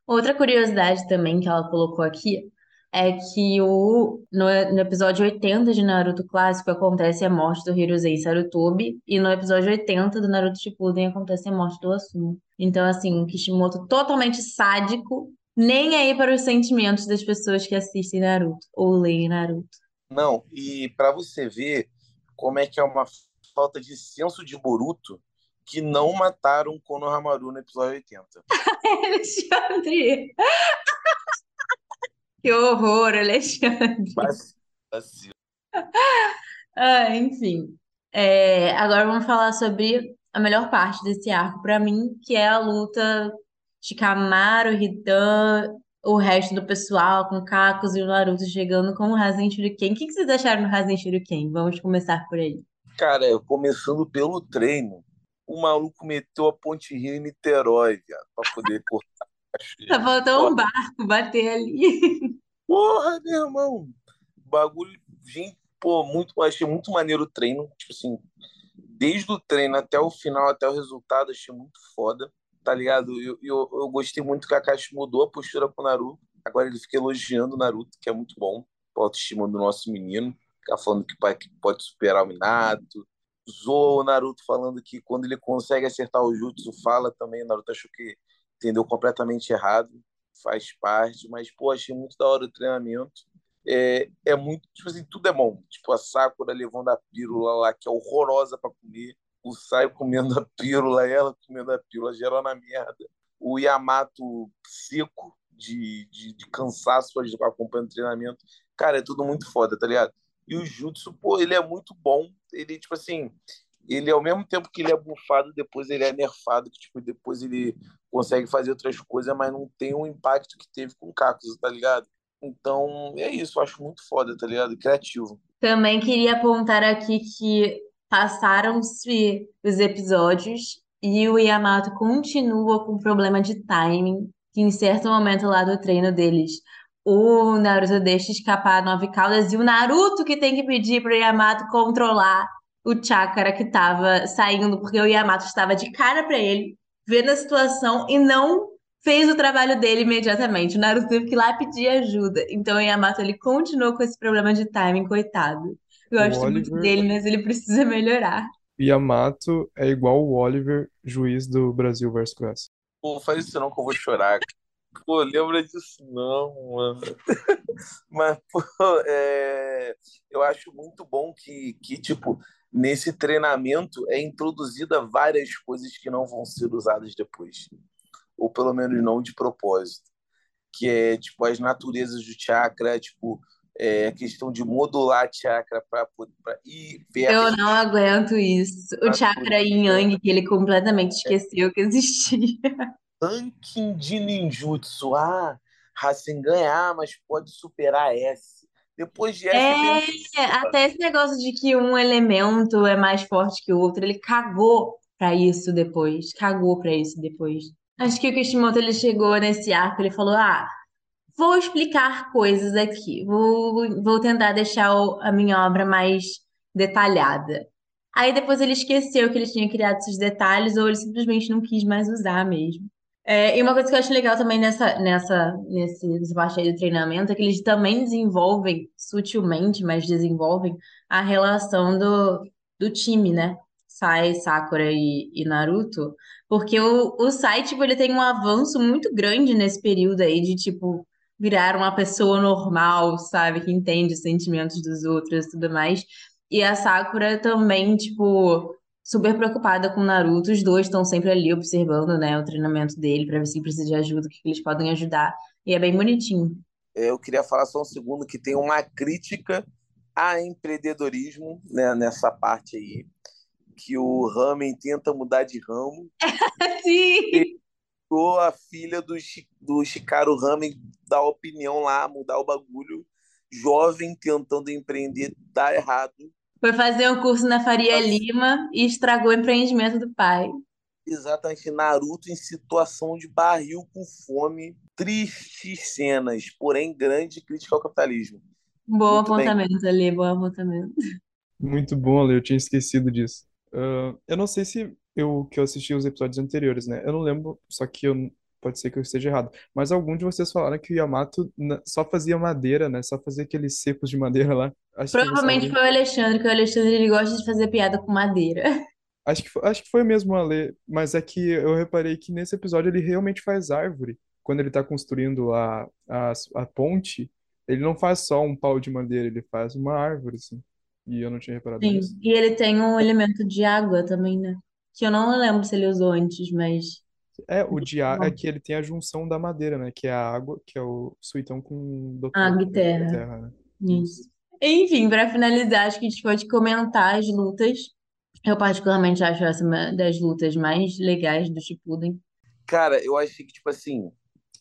Outra curiosidade também que ela colocou aqui é que o, no, no episódio 80 de Naruto Clássico acontece a morte do Hiruzei Sarutobi e no episódio 80 do Naruto Shippuden acontece a morte do Asuma. Então, assim, um Kishimoto totalmente sádico, nem aí para os sentimentos das pessoas que assistem Naruto ou leem Naruto. Não, e para você ver como é que é uma falta de senso de Boruto que não mataram Konohamaru no episódio 80. Alexandre! Que horror, Alexandre! Vacilo. Ah, enfim. É, agora vamos falar sobre a melhor parte desse arco para mim, que é a luta de Kamaru, Hidan, o resto do pessoal, com Kakus e o Naruto chegando com o Rasen Shuriken. O que que vocês acharam do Rasen Shuriken? Vamos começar por aí. Cara, começando pelo treino, o maluco meteu a Ponte Rio em Niterói, pra poder cortar a Tá faltando um barco bater ali. porra, meu irmão. Bagulho, gente, pô, muito, achei muito maneiro o treino. Tipo assim, desde o treino até o final, até o resultado, achei muito foda, tá ligado? Eu, eu, eu gostei muito que a Kakashi mudou a postura com Naruto. Agora ele fica elogiando o Naruto, que é muito bom. A autoestima do nosso menino. Ficar falando que pode superar o Minato. Zoou o Naruto falando que quando ele consegue acertar o jutsu, fala também. O Naruto achou que entendeu completamente errado. Faz parte. Mas, pô, achei muito da hora o treinamento. É, é muito, tipo assim, tudo é bom. Tipo, a Sakura levando a pílula lá, que é horrorosa pra comer. O Sai comendo a pílula, ela comendo a pílula, geral na merda. O Yamato seco de, de, de cansaço acompanhando o treinamento. Cara, é tudo muito foda, tá ligado? E o Jutsu, pô, ele é muito bom. Ele, tipo assim, ele ao mesmo tempo que ele é bufado, depois ele é nerfado, que tipo, depois ele consegue fazer outras coisas, mas não tem o impacto que teve com o Kakuzu, tá ligado? Então, é isso, eu acho muito foda, tá ligado? Criativo. Também queria apontar aqui que passaram-se os episódios e o Yamato continua com problema de timing, que em certo momento lá do treino deles, o Naruto deixa escapar nove caudas e o Naruto que tem que pedir para o Yamato controlar o chakra que estava saindo, porque o Yamato estava de cara para ele, vendo a situação e não fez o trabalho dele imediatamente. O Naruto teve que ir lá pedir ajuda. Então o Yamato ele continuou com esse problema de timing, coitado. O Gosto muito Oliver, dele, mas ele precisa melhorar. Yamato é igual o Oliver, juiz do Brasil versus Croácia. Pô, faz isso não que eu vou chorar. Pô, lembra disso não, mano. Mas, pô, é, eu acho muito bom que, que, tipo, nesse treinamento é introduzida várias coisas que não vão ser usadas depois. Ou pelo menos não de propósito. Que é, tipo, as naturezas do chakra, tipo, é, a questão de modular chakra para ir Eu versus não aguento isso. O chakra yin natureza. yang que ele completamente esqueceu que existia. Ranking de ninjutsu. Ah, Rasengan A, mas pode superar S. Depois de É, até esse negócio de que um elemento é mais forte que o outro, ele cagou pra isso depois. Cagou pra isso depois. Acho que o Kishimoto ele chegou nesse arco, ele falou: Ah, vou explicar coisas aqui, vou, vou tentar deixar o- a minha obra mais detalhada. Aí depois ele esqueceu que ele tinha criado esses detalhes, ou ele simplesmente não quis mais usar mesmo. É, e uma coisa que eu acho legal também nessa, nessa, nesse, nessa parte aí do treinamento é que eles também desenvolvem, sutilmente, mas desenvolvem a relação do, do time, né? Sai, Sakura e, e Naruto. Porque o, o Sai, tipo, ele tem um avanço muito grande nesse período aí de, tipo, virar uma pessoa normal, sabe? Que entende os sentimentos dos outros e tudo mais. E a Sakura também, tipo super preocupada com o Naruto. Os dois estão sempre ali observando, né, o treinamento dele para ver se ele precisa de ajuda, o que que eles podem ajudar. E é bem bonitinho. Eu queria falar só um segundo que tem uma crítica a empreendedorismo né, nessa parte aí, que o Ramen tenta mudar de ramo, Sim! ou a filha do, do Shikaru Ramen dar opinião lá, mudar o bagulho, jovem tentando empreender, dá errado. Foi fazer um curso na Faria Nossa. Lima e estragou o empreendimento do pai. Exatamente, Naruto em situação de barril com fome, tristes cenas, porém grande crítica ao capitalismo. Bom Muito bem. apontamento ali, bom apontamento. Muito bom, Ale, eu tinha esquecido disso. Ah, eu não sei se eu que eu assisti os episódios anteriores, né? Eu não lembro, só que eu, pode ser que eu esteja errado. Mas algum de vocês falaram que o Yamato só fazia madeira, né? Só fazia aqueles secos de madeira lá. Acho Provavelmente foi o Alexandre, que o Alexandre ele gosta de fazer piada com madeira. Acho que foi, acho que foi mesmo o Ale, mas é que eu reparei que nesse episódio ele realmente faz árvore. Quando ele tá construindo a, a, a ponte, ele não faz só um pau de madeira, ele faz uma árvore, assim. E eu não tinha reparado Sim, nisso. e ele tem um elemento de água também, né? Que eu não lembro se ele usou antes, mas É, o de ar é que ele tem a junção da madeira, né? Que é a água, que é o suitão com água e terra. terra, né? Isso. Enfim, para finalizar, acho que a gente pode comentar as lutas. Eu particularmente acho essa uma das lutas mais legais do Shippuden. Cara, eu achei que, tipo assim,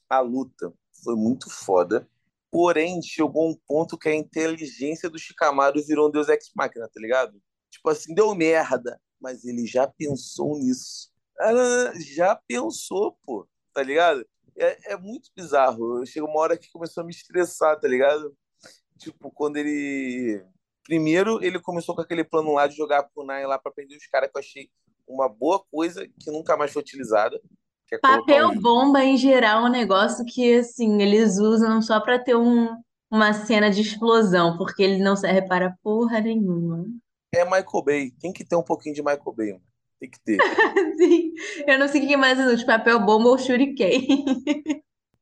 a luta foi muito foda, porém chegou um ponto que a inteligência do Shikamaru virou um deus ex machina, tá ligado? Tipo assim, deu merda, mas ele já pensou nisso. Ela já pensou, pô, tá ligado? É, é muito bizarro. Chegou uma hora que começou a me estressar, tá ligado? Tipo, quando ele. Primeiro, ele começou com aquele plano lá de jogar Kunai lá pra prender os caras, que eu achei uma boa coisa que nunca mais foi utilizada. É Papel um- bomba, em geral, é um negócio que, assim, eles usam só para ter um, uma cena de explosão, porque ele não serve para porra nenhuma. É Michael Bay. Tem que ter um pouquinho de Michael Bay, mano. Tem que ter. Assim, eu não sei o que mais é útil, papel bomba ou shuriken.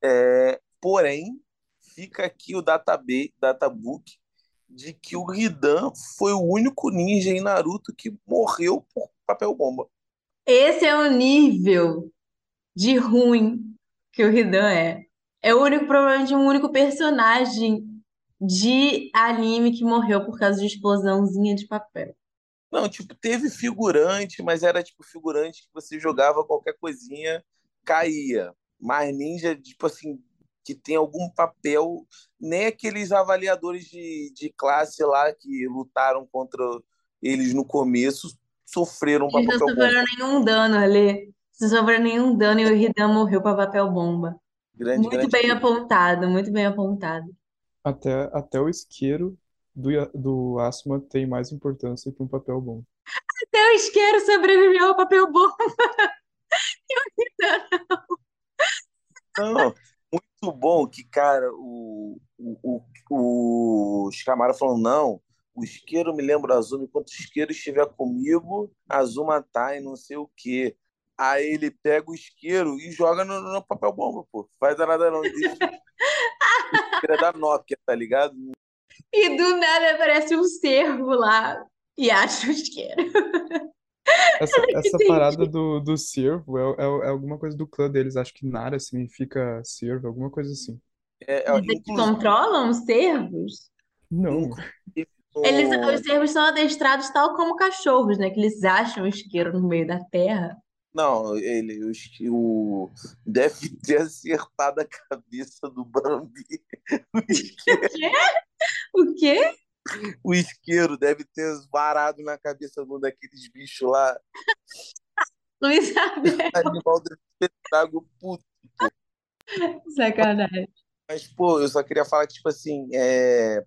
É, porém, fica aqui o database, databook de que o Hidan foi o único ninja em Naruto que morreu por papel bomba. Esse é o nível de ruim que o Hidan é. É o único, provavelmente, o único personagem de anime que morreu por causa de explosãozinha de papel. Não, tipo, teve figurante, mas era tipo figurante que você jogava qualquer coisinha, caía. Mas ninja, tipo assim, que tem algum papel, nem aqueles avaliadores de, de classe lá que lutaram contra eles no começo sofreram Eles não papel bomba. sofreram nenhum dano ali. Não sofreram nenhum dano e o Hidan morreu para papel bomba. Grande, Muito grande bem apontado, muito bem apontado. Até, até o isqueiro do, do Asuma tem mais importância que um papel bom. Até o isqueiro sobreviveu ao papel Hidan não. Não, muito bom que, cara, o, o, o, o Shikamaru falou, não, o isqueiro me lembra a Azuma, enquanto o isqueiro estiver comigo, a Azuma tá e não sei o quê. Aí ele pega o isqueiro e joga no, no papel bomba, pô. Faz nada não. Isso é da Nokia, tá ligado? E do nada aparece um cervo lá e acha o isqueiro. Essa, essa parada do, do servo é, é, é alguma coisa do clã deles. Acho que Nara significa servo, alguma coisa assim. É, é, Eles inclusive, controlam os cervos? Não. Eles, os cervos são adestrados tal como cachorros, né? Que eles acham o isqueiro no meio da terra. Não, ele o, o- deve ter acertado a cabeça do Bambi. O isqueiro, O quê? o isqueiro deve ter varado na cabeça de um daqueles bichos lá. Luiz Abel, Animal deve ter trago puto. sacanagem. Mas, pô, eu só queria falar que, tipo assim, é,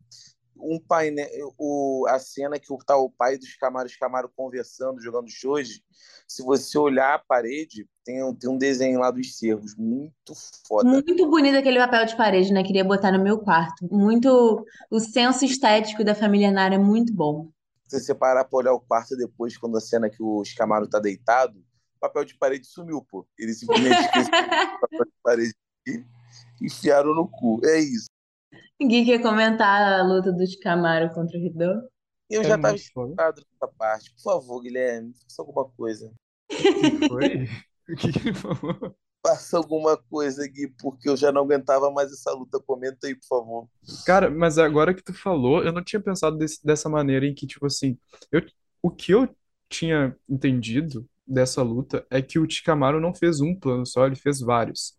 um painel, o, a cena que o, tá o pai dos Camaro, os Camaro conversando, jogando shoji, se você olhar a parede, tem, um- tem um desenho lá dos cervos, muito foda. Muito bonito aquele papel de parede, né? Queria botar no meu quarto. Muito. O senso estético da família Nara é muito bom. Se você parar pra olhar o quarto depois, quando a cena que o Camaro tá deitado, o papel de parede sumiu, pô. Ele simplesmente esqueceu o papel de parede e enfiaram no cu. É isso. Ninguém quer comentar a luta dos Camaro contra o Hidô? Eu É já tava excitado nessa parte. Por favor, Guilherme, faça alguma coisa. O que foi? O que que ele falou? Faça alguma coisa, Gui, porque eu já não aguentava mais essa luta. Comenta aí, por favor. Cara, mas agora que tu falou, eu não tinha pensado desse- dessa maneira em que, tipo assim, eu, o que eu tinha entendido dessa luta é que o Shikamaru não fez um plano só, ele fez vários.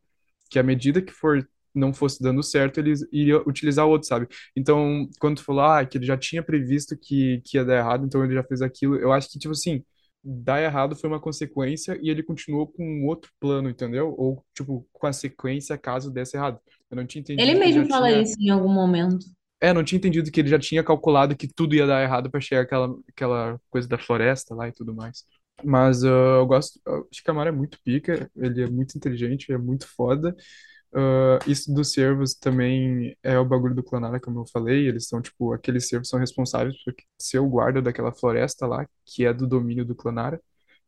Que à medida que for não fosse dando certo, ele iria utilizar o outro, sabe? Então, quando tu falou, ah, que ele já tinha previsto que, que ia dar errado, então ele já fez aquilo, eu acho que, tipo assim, dar errado foi uma consequência e ele continuou com um outro plano, entendeu? Ou, tipo, com a sequência caso desse errado. Eu não tinha entendido Ele que mesmo fala tinha... isso em algum momento. É, não tinha entendido que ele já tinha calculado que tudo ia dar errado pra chegar aquela, aquela coisa da floresta lá e tudo mais. Mas ah, eu gosto. O Shikamaru é muito pica, ele é muito inteligente, ele é muito foda. Ah, isso dos servos também é o bagulho do Clanara, como eu falei. Eles são, tipo, aqueles servos são responsáveis por ser o guarda daquela floresta lá, que é do domínio do Clanara.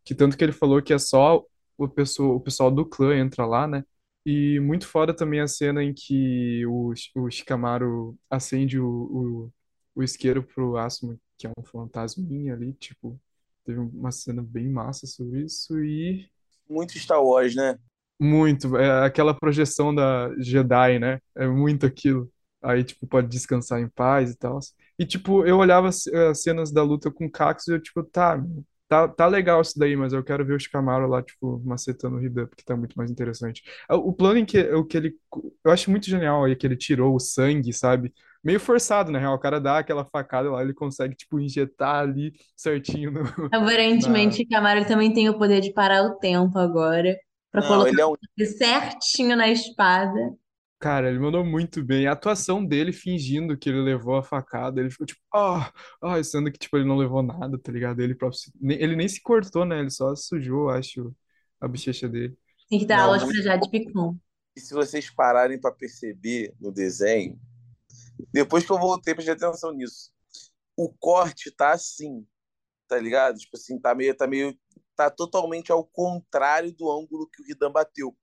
Que tanto que ele falou que é só o pessoal, o pessoal do clã entra lá, né? E muito foda também a cena em que o, o Shikamaru acende o, o, o isqueiro pro Asuma, que é um fantasminha ali, tipo, teve uma cena bem massa sobre isso e Muito Star Wars, né? Muito, é aquela projeção da Jedi, né? É muito aquilo. Aí, tipo, pode descansar em paz e tal. E, tipo, eu olhava as as cenas da luta com o Cax e eu, tipo, tá, tá, tá legal isso daí, mas eu quero ver o Shikamaru lá, tipo, macetando o Hidan, porque tá muito mais interessante. Ah, O plano em que, o que ele. Eu acho muito genial aí que ele tirou o sangue, sabe? Meio forçado, na real. O cara dá aquela facada lá, ele consegue, tipo, injetar ali certinho no. Aparentemente, Camaro também tem o poder de parar o tempo agora. Pra Não, colocar ele é um. certinho na espada. Cara, ele mandou muito bem. A atuação dele fingindo que ele levou a facada, ele ficou tipo, ah, ah, sendo que tipo ele não levou nada, tá ligado? Ele próprio, se- ele nem se cortou, né? Ele só sujou, acho, a bochecha dele. Tem que dar Não, aulas muito pra Jade Picon. E se vocês pararem para perceber no desenho, depois que eu voltei, prestei atenção nisso. O corte tá assim, tá ligado? Tipo assim, tá meio, tá meio, tá totalmente ao contrário do ângulo que o Ridan bateu.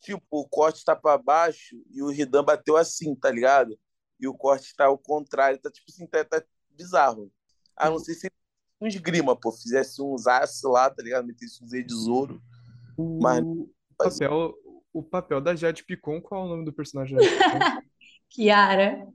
Tipo, o corte tá para baixo e o Ridan bateu assim, tá ligado? E o corte tá ao contrário, tá tipo assim, tá, tá bizarro. A não ser se um esgrima, pô, fizesse uns aços lá, tá ligado? Metesse uns de ouro. Mas O papel, o papel da Jade Picon, qual é o nome do personagem? Kiara.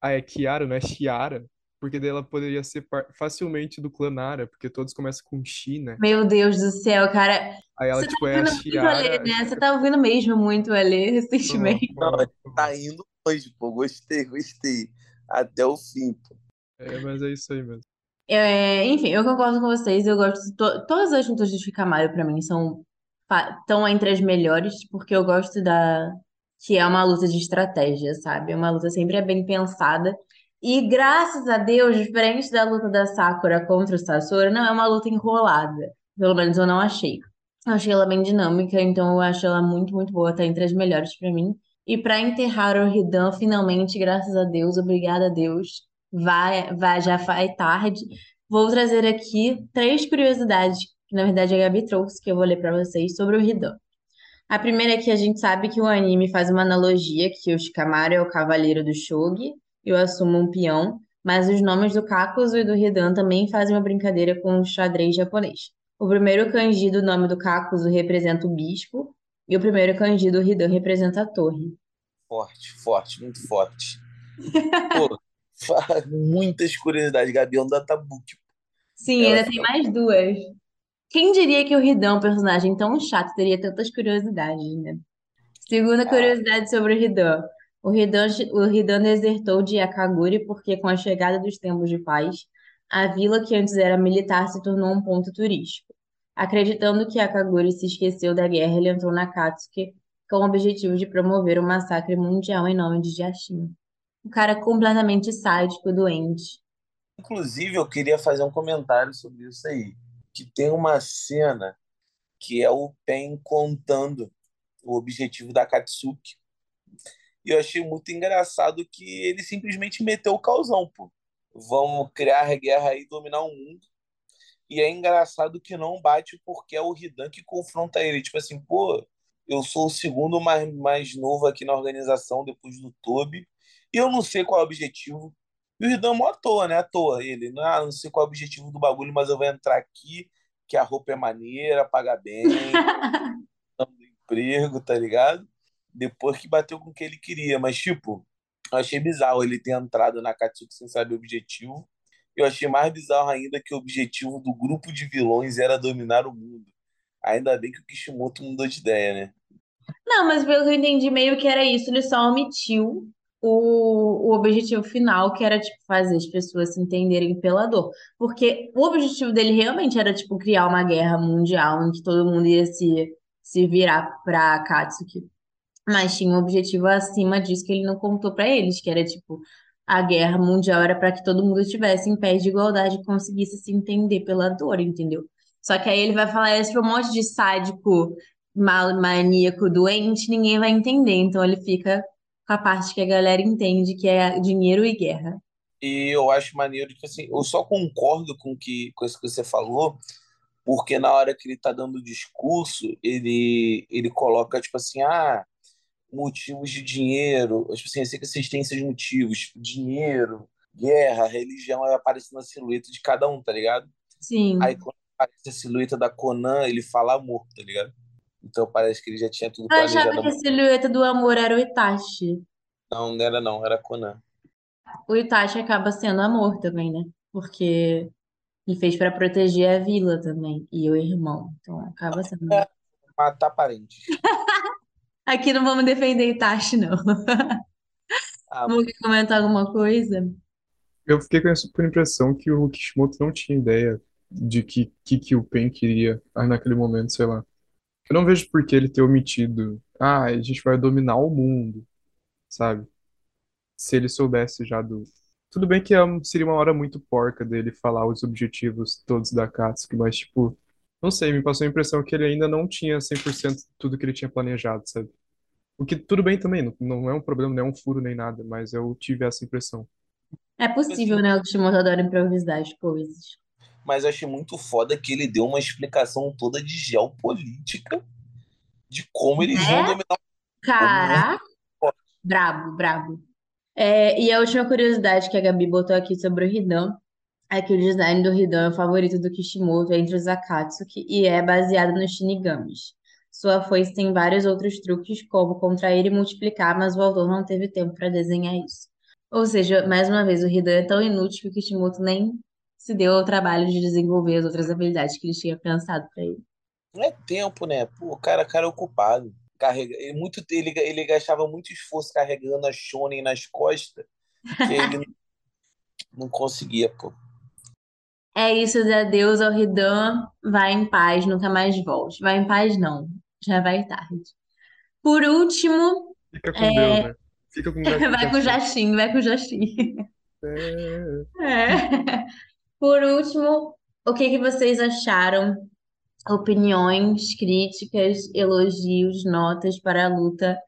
Ah, é Kiara, não é Chiara? Porque daí ela poderia ser facilmente do clã Nara, porque todos começam com Chi, né? Meu Deus do céu, cara. Aí ela, Você tá tipo, é a o Alê, Chiara. né? Você tá ouvindo mesmo muito o Alê recentemente. Não, tá indo longe, pô. Gostei, gostei. Até o fim, pô. É, mas é isso aí mesmo. É, enfim, eu concordo com vocês. Eu gosto de to- todas as lutas de Shikamaru pra mim são estão entre as melhores porque eu gosto da que é uma luta de estratégia, sabe? Uma luta sempre é bem pensada. E graças a Deus, diferente da luta da Sakura contra o Sasori, não é uma luta enrolada. Pelo menos eu não achei. Eu achei ela bem dinâmica, então eu acho ela muito, muito boa, tá entre as melhores pra mim. E pra enterrar o Ridan, finalmente, graças a Deus, obrigada a Deus, vai, vai, já vai tarde. Vou trazer aqui três curiosidades, que na verdade a Gabi trouxe, que eu vou ler pra vocês, sobre o Ridan. A primeira é que a gente sabe que o anime faz uma analogia, que o Shikamaru é o cavaleiro do Shogi e o Asuma um peão, mas os nomes do Kakuzu e do Hidan também fazem uma brincadeira com o xadrez japonês. O primeiro kanji do nome do Kakuzu representa o bispo e o primeiro kanji do Hidan representa a torre. Forte, forte, muito forte. Pô, muitas curiosidades, Gabi, é um databook. Sim, Ela ainda tem mais duas. Quem diria que o Hidan, um personagem tão chato, teria tantas curiosidades, né? Segunda Ah, curiosidade sobre o Hidan. O Hidan, o Hidan desertou de Akaguri porque, com a chegada dos tempos de paz, a vila que antes era militar se tornou um ponto turístico. Acreditando que Akaguri se esqueceu da guerra, ele entrou na Katsuki com o objetivo de promover o massacre mundial em nome de Jashin. Um cara completamente sádico, doente. inclusive, eu queria fazer um comentário sobre isso aí. Que tem uma cena que é o Pen contando o objetivo da Katsuki. E eu achei muito engraçado que ele simplesmente meteu o causão, pô. Vamos criar guerra aí, dominar o mundo. E é engraçado que não bate porque é o Hidan que confronta ele. Tipo assim, pô, eu sou o segundo mais, mais novo aqui na organização, depois do Toby, e eu não sei qual é o objetivo. E o Hidan mó à toa, né? À toa. Ele, ah, não sei qual é o objetivo do bagulho, mas eu vou entrar aqui, que a roupa é maneira, paga bem, emprego, tá ligado? Depois que bateu com o que ele queria. Mas, tipo, eu achei bizarro ele ter entrado na Katsuki sem saber o objetivo. Eu achei mais bizarro ainda que o objetivo do grupo de vilões era dominar o mundo. Ainda bem que o Kishimoto mudou de ideia, né? Não, mas pelo que eu entendi, meio que era isso, ele só omitiu o, o objetivo final, que era, tipo, fazer as pessoas se entenderem pela dor. Porque o objetivo dele realmente era, tipo, criar uma guerra mundial em que todo mundo ia se, se virar pra Katsuki. Mas tinha um objetivo acima disso que ele não contou pra eles, que era, tipo, a guerra mundial era pra que todo mundo estivesse em pé de igualdade e conseguisse se entender pela dor, entendeu? Só que aí ele vai falar isso pra um monte de sádico mal- maníaco doente, ninguém vai entender. Então ele fica com a parte que a galera entende, que é dinheiro e guerra. E eu acho maneiro que, assim, eu só concordo com, que, com isso que você falou, porque na hora que ele tá dando o discurso, ele, ele coloca, tipo assim, ah, motivos de dinheiro, tipo assim, essa existência de motivos, tipo, dinheiro, guerra, religião, aí aparece na silhueta de cada um, tá ligado? Aí Sim. quando aparece a silhueta da Conan, ele fala amor, tá ligado? Então parece que ele já tinha tudo Eu achava planejado. que a silhueta do amor era o Itachi. Não, não era não, era Conan. O Itachi acaba sendo amor também, né? Porque ele fez pra proteger a vila também, e o irmão. Então acaba sendo. É, matar parentes. Aqui não vamos defender Itachi, não. Ah, Vamos comentar alguma coisa? Eu fiquei com essa por impressão que o Kishimoto não tinha ideia de que que, que o Pen queria ah, naquele momento, sei lá. Eu não vejo por que ele ter omitido. Ah, a gente vai dominar o mundo, sabe? Se ele soubesse já do. Tudo bem que é um- seria uma hora muito porca dele falar os objetivos todos da Katsuki, mas, tipo, não sei, me passou a impressão que ele ainda não tinha 100% tudo que ele tinha planejado, sabe? O que tudo bem também, não, não é um problema, não é um furo nem nada, mas eu tive essa impressão. É possível, né? O Kishimoto adora improvisar as coisas. mas eu achei muito foda que ele deu uma explicação toda de geopolítica de como eles vão É? dominar o mundo. Caraca! Brabo, brabo. É, e a última curiosidade que a Gabi botou aqui sobre o Hidan é que o design do Hidan é o favorito do Kishimoto entre os Akatsuki e é baseado nos Shinigamis. Sua foice tem vários outros truques, como contrair e multiplicar, mas o autor não teve tempo para desenhar isso. Ou seja, mais uma vez, o Hidan é tão inútil que o Kishimoto nem se deu ao trabalho de desenvolver as outras habilidades que ele tinha pensado para ele. Não é tempo, né? Pô, o cara, cara é ocupado. Carrega, ele, muito, ele, ele gastava muito esforço carregando a Shonen nas costas, que ele não, conseguia, pô. É isso, adeus ao Hidan, vai em paz, nunca mais volte. Vai em paz, não, já vai tarde. Por último, Fica com Deus, né? Fica com vai com o Jashin, vai com o Jashin. É. É. Por último, o que que vocês acharam opiniões, críticas, elogios, notas para a luta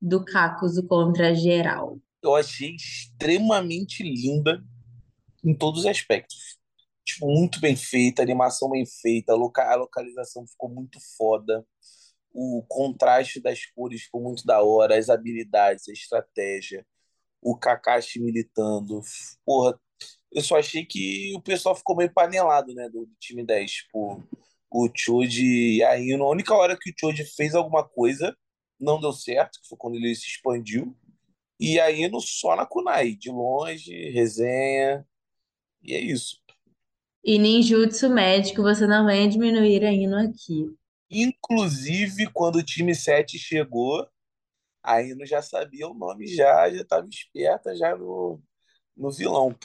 do Kakuzu contra geral. Eu achei extremamente linda em todos os aspectos. Tipo, muito bem feita, a animação bem feita, a, a localização ficou muito foda, o contraste das cores ficou muito da hora, as habilidades, a estratégia, o Kakashi militando. Porra, eu só achei que o pessoal ficou meio panelado, né, do, time 10. Tipo, o Choji e a Ino. A única hora que o Choji fez alguma coisa não deu certo, que foi quando ele se expandiu. E a Ino só na Kunai, de longe, resenha. E é isso. E ninjutsu médico, você não vai diminuir a Ino aqui. Inclusive, quando o time 7 chegou, a Ino já sabia o nome já, já estava esperta já no, no vilão.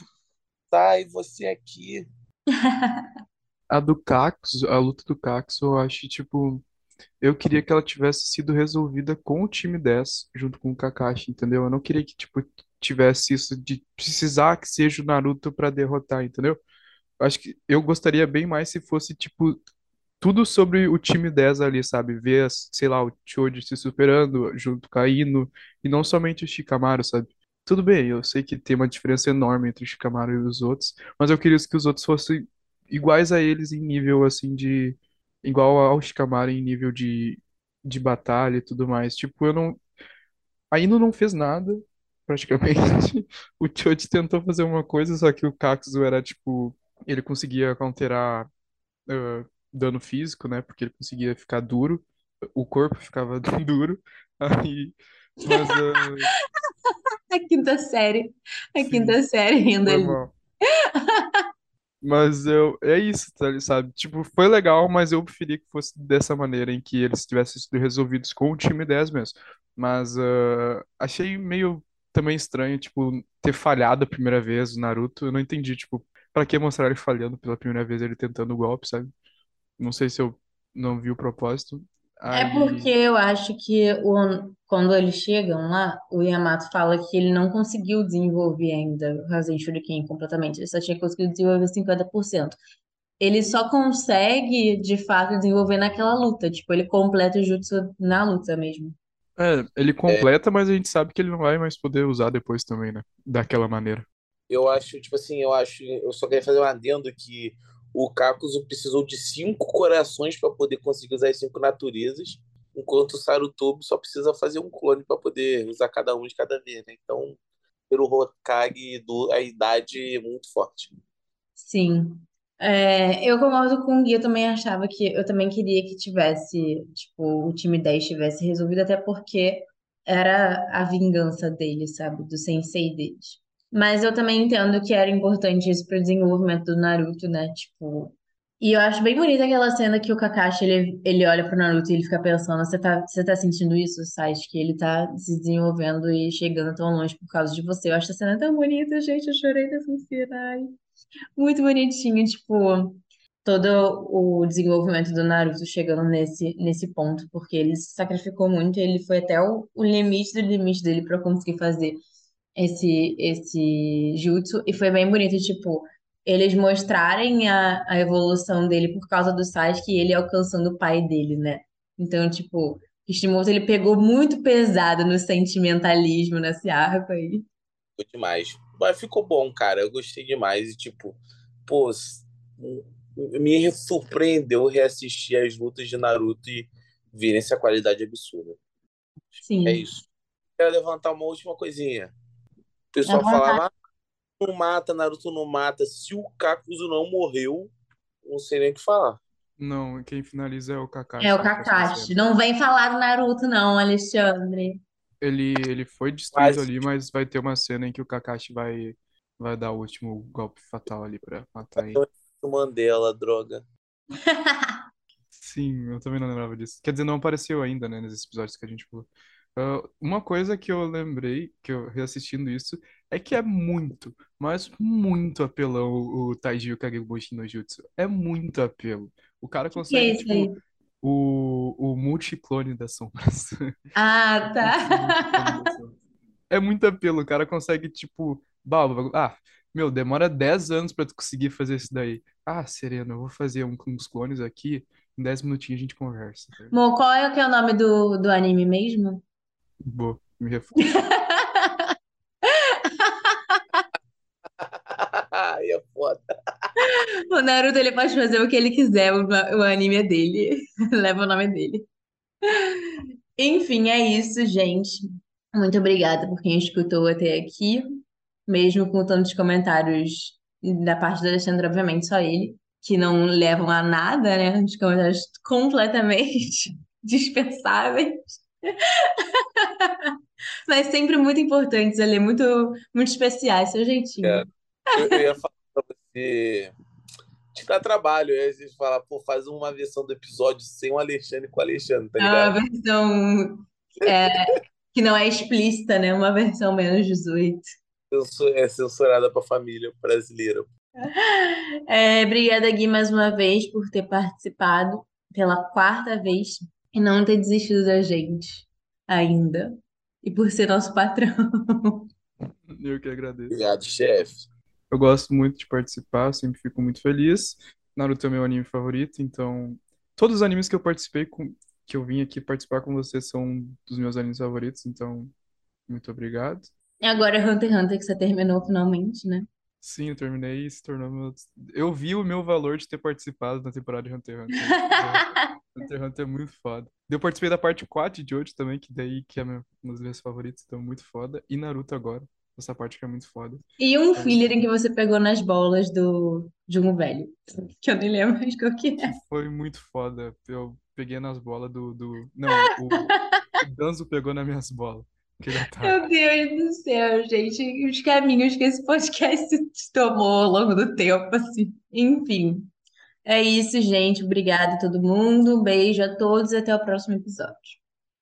Tá, e você aqui? A do Cax, a luta do Cax, eu acho, tipo, eu queria que ela tivesse sido resolvida com o time 10, junto com o Kakashi, entendeu? Eu não queria que, tipo, tivesse isso de precisar que seja o Naruto pra derrotar, entendeu? Eu Acho que eu gostaria bem mais se fosse, tipo, tudo sobre o time 10 ali, sabe? Ver, sei lá, o Choji se superando junto com a Ino, e não somente o Shikamaru, sabe? Tudo bem, eu sei que tem uma diferença enorme entre o Shikamaru e os outros, mas eu queria que os outros fossem iguais a eles em nível, assim, de... Igual ao Shikamaru em nível de, de batalha e tudo mais. Tipo, eu não... A Ino não fez nada, praticamente. O Choji tentou fazer uma coisa, só que o Kakuzu era, tipo... Ele conseguia counterar ah, dano físico, né? Porque ele conseguia ficar duro, o corpo ficava duro. Aí, mas ah, A quinta série. A sim, quinta série foi ali. mal. Mas eu, é isso, tá, sabe? Tipo, foi legal, mas eu preferia que fosse dessa maneira, em que eles tivessem sido resolvidos com o time 10 mesmo. Mas ah, achei meio também estranho, tipo, ter falhado a primeira vez o Naruto. Eu não entendi, tipo, pra que mostrar ele falhando pela primeira vez, ele tentando o golpe, sabe? Não sei se eu não vi o propósito. É porque eu acho que o, quando eles chegam lá, o Yamato fala que ele não conseguiu desenvolver ainda o Rasen Shuriken completamente. Ele só tinha conseguido desenvolver 50%. Ele só consegue, de fato, desenvolver naquela luta. Tipo, ele completa o jutsu na luta mesmo. É, ele É, completa, mas a gente sabe que ele não vai mais poder usar depois também, né? Daquela maneira. eu acho, tipo assim, eu acho, eu só queria fazer um adendo que o Kakuzu precisou de cinco corações para poder conseguir usar as cinco naturezas, enquanto o Sarutobi só precisa fazer um clone para poder usar cada um de cada vez, né? Então, pelo Hokage, do, a idade é muito forte. Sim. É, eu concordo com o Gui, eu também achava que eu também queria que tivesse, tipo, o time 10 tivesse resolvido, até porque era a vingança deles, sabe? Do sensei deles. Mas eu também entendo que era importante isso pro desenvolvimento do Naruto, né? Tipo. E eu acho bem bonita aquela cena que o Kakashi ele, ele olha pro Naruto e ele fica pensando: você tá, você tá sentindo isso, Sasuke? Que ele tá se desenvolvendo e chegando tão longe por causa de você. Eu acho essa cena tão bonita, gente. Eu chorei nessa cena. Muito bonitinho, tipo, todo o desenvolvimento do Naruto chegando nesse, nesse ponto, porque ele se sacrificou muito, ele foi até o, o limite do limite dele pra conseguir fazer esse, esse jutsu, e foi bem bonito, tipo, eles mostrarem a, a evolução dele por causa do Sasuke e ele alcançando o pai dele, né? Então, tipo, Kishimoto, ele pegou muito pesado no sentimentalismo nesse arco aí. Ficou demais. Mas ficou bom, cara. Eu gostei demais. E, tipo, pô, me surpreendeu reassistir as lutas de Naruto e ver essa qualidade absurda. É Sim. isso. Quero levantar uma última coisinha. O pessoal Aham. falava, ah, não mata, Naruto não mata. Se o Kakuzu não morreu, não sei nem o que falar. Não, quem finaliza é o É Kakashi o na próxima cena. Kakashi. Não vem falar do Naruto, não, Alexandre. Ele, ele foi destruído Mas ali, mas vai ter uma cena em que o Kakashi vai, vai dar o último golpe fatal ali pra matar ele. o Mandela, droga. Sim, eu também não lembrava disso. Quer dizer, não apareceu ainda, né, nesses episódios que a gente falou. Ah, uma coisa que eu lembrei, que eu reassistindo isso, é que é muito, mas muito apelão o, o Taiji Kagebushi no Jutsu. É muito apelo. O cara é consegue, aí? tipo, o, o multiclone das sombras. Ah, tá. É muito apelo, o cara consegue, tipo, bagulho- ah, meu, demora 10 anos pra tu conseguir fazer isso daí. Ah, Serena, eu vou fazer um com os clones aqui Em 10 minutinhos a gente conversa. tá? Mo, qual é que é o nome do, do anime mesmo? Boa, me refuta. Ai, é foda. O Naruto ele pode fazer o que ele quiser, o, o anime é dele. Leva o nome dele. Enfim, é isso, gente. Muito obrigada por quem escutou até aqui, mesmo com tantos comentários da parte do Alexandre, obviamente, só ele, que não levam a nada, né? Os comentários completamente dispensáveis. Mas sempre muito importantes ali, muito, muito especiais, seu jeitinho. É. Eu, eu ia falar pra você te dar trabalho. Aí você fala, pô, faz uma versão do episódio sem o Alexandre com o Alexandre, tá É uma ligado? versão é, que não é explícita, né? Uma versão menos 18. Censu- É censurada pra família brasileira. É, obrigada, Gui, mais uma vez por ter participado pela quarta vez e não ter desistido da gente ainda. E por ser nosso patrão. Eu que agradeço. Obrigado, chefe. Eu gosto muito de participar, sempre fico muito feliz. Naruto é meu anime favorito, então todos os animes que eu participei com que eu vim aqui participar com você são dos meus animes favoritos, então muito obrigado. E agora é Hunter x Hunter que você terminou finalmente, né? Sim, eu terminei e se tornou meu. Eu vi o meu valor de ter participado da temporada de Hunter x Hunter. Hunter Hunter é muito foda. Eu participei da parte 4 de Jojo também, que daí que é meu- um dos meus favoritos, então muito foda. E Naruto agora, essa parte que é muito foda. E um filler em que você pegou nas bolas do um velho. Que eu nem lembro mais qual que é. Foi muito foda. Eu peguei nas bolas do, do... Não, o, o Danzo pegou nas minhas bolas. Ataque. Meu Deus do céu, gente. Os caminhos que esse podcast tomou ao longo do tempo, assim. Enfim. É isso, gente. Obrigada a todo mundo. Um beijo a todos e até o próximo episódio.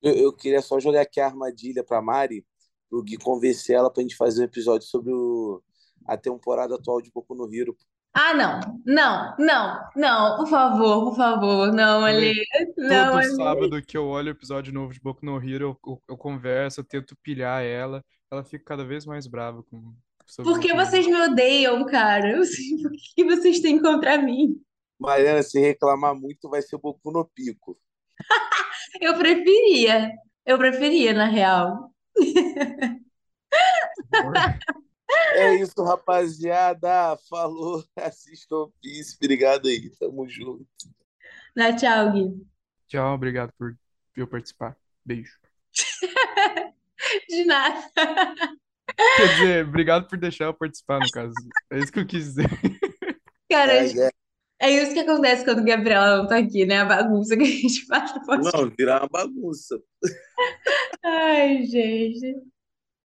Eu, eu queria só jogar aqui a armadilha pra Mari, pro Gui convencer ela pra gente fazer um episódio sobre o- a temporada atual de Boku no Hero. Ah, não. Não, não, não. Por favor, por favor. Não, Ale. Não, Todo Ale. sábado que eu olho o episódio novo de Boku no Hero, eu, eu, eu converso, eu tento pilhar ela. Ela fica cada vez mais brava com Por que vocês me odeiam, cara? Eu sei por que vocês têm contra mim. Mariana, se reclamar muito, vai ser Boku no Pico. Eu preferia. Eu preferia, na real. É isso, rapaziada. Falou. Assistam One Piece. Obrigado aí. Tamo junto. Dá tchau, Gui. Tchau, obrigado por eu participar. Beijo. De nada. Quer dizer, obrigado por deixar eu participar, no caso. É isso que eu quis dizer. Cara, É, é. É isso que acontece quando a Gabriela não tá aqui, né? A bagunça que a gente faz. Não, virar uma bagunça. Ai, gente.